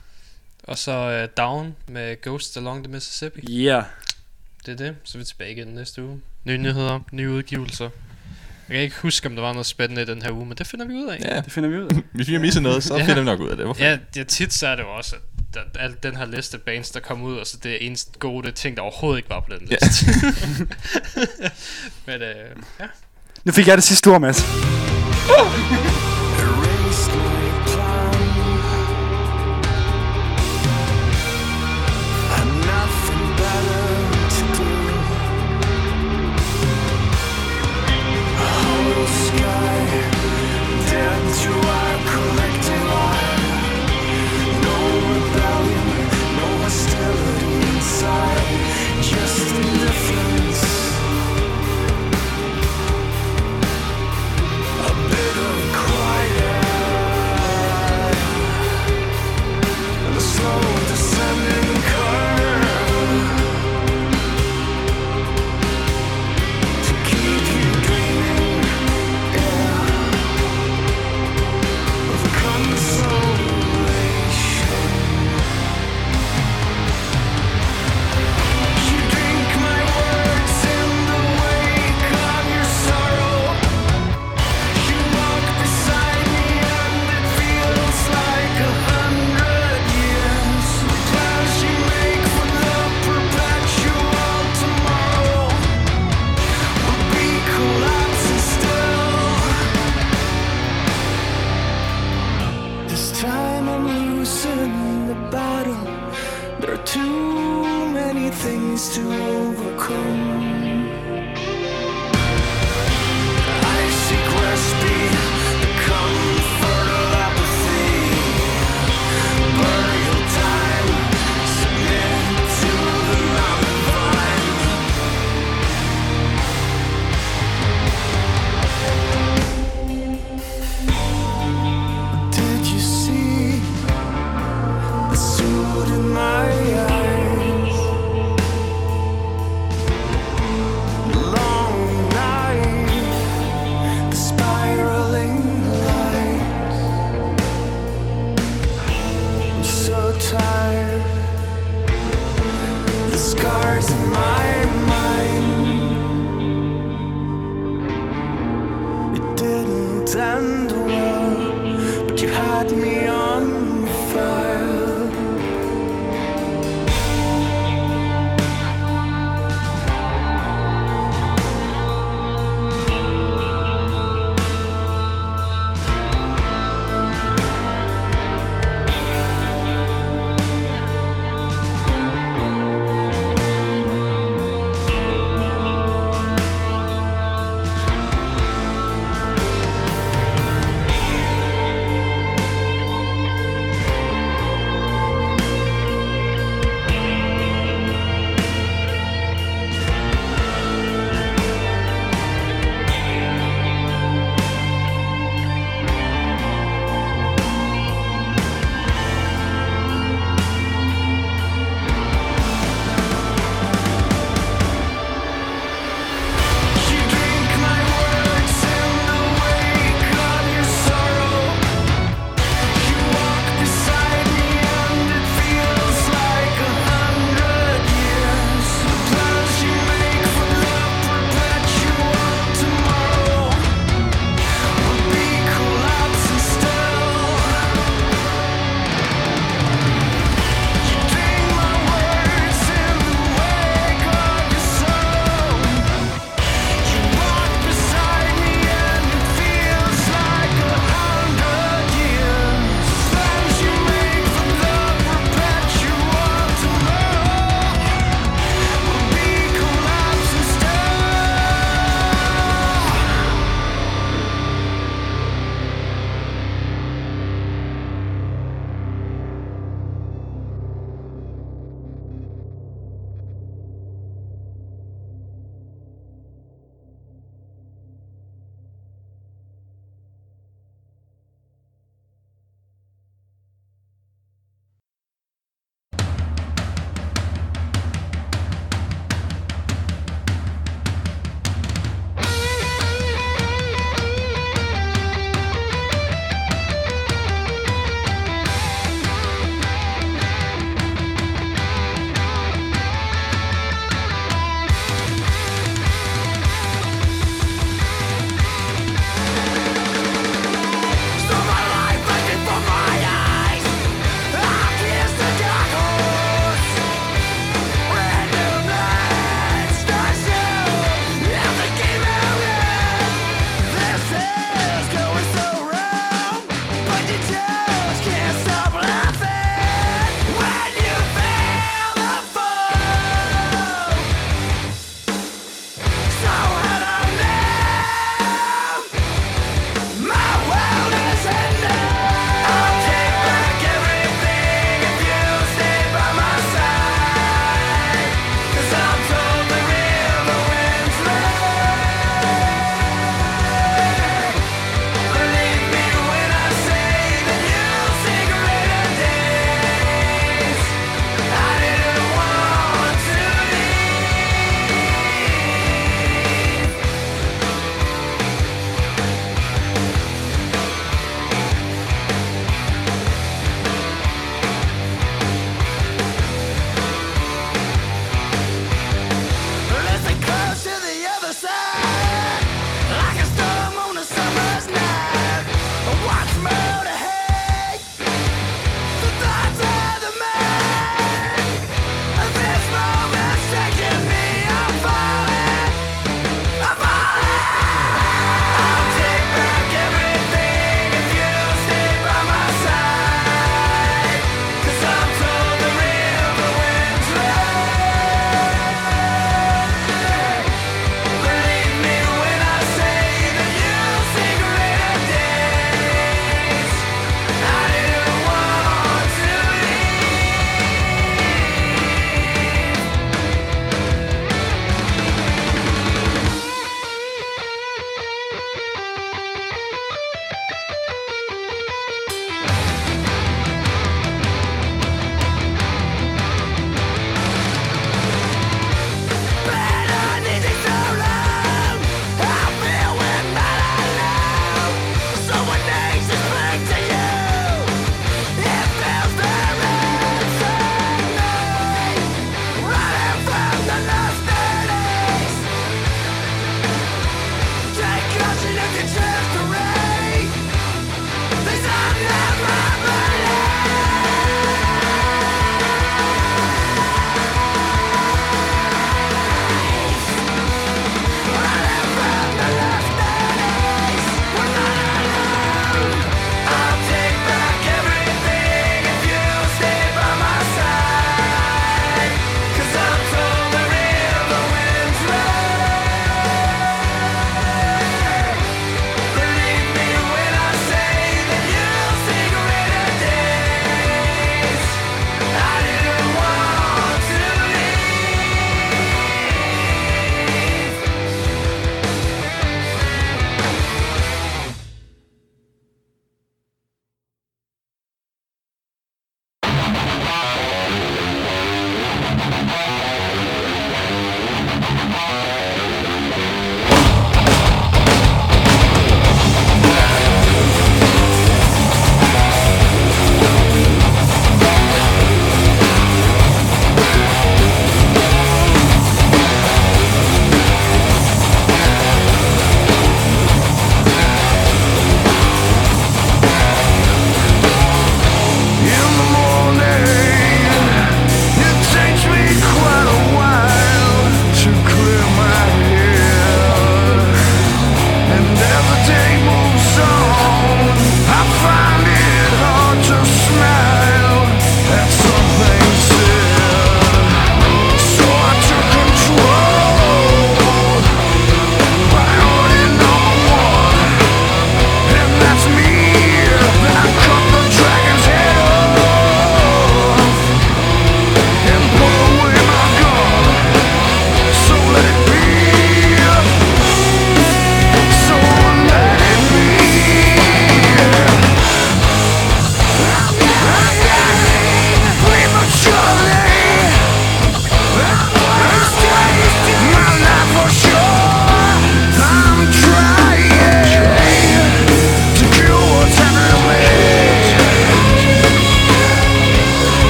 Og så øh, Down med Ghosts Along the Mississippi. Yeah. Det er det. Så er vi tilbage igen næste uge. Nye nyheder, nye udgivelser. Jeg kan ikke huske, om der var noget spændende i den her uge, men det finder vi ud af. Ja, Det finder vi ud af. hvis vi har misset noget, så Ja. finder vi nok ud af det. Hvorfor? Ja, ja tit så er det jo også, at der, al den her liste bands, der kommer ud, og så det er eneste gode, det ting, der overhovedet ikke var på den Ja. liste. Men øh, ja. Nu fik jeg det sidste ord, Mads. Erased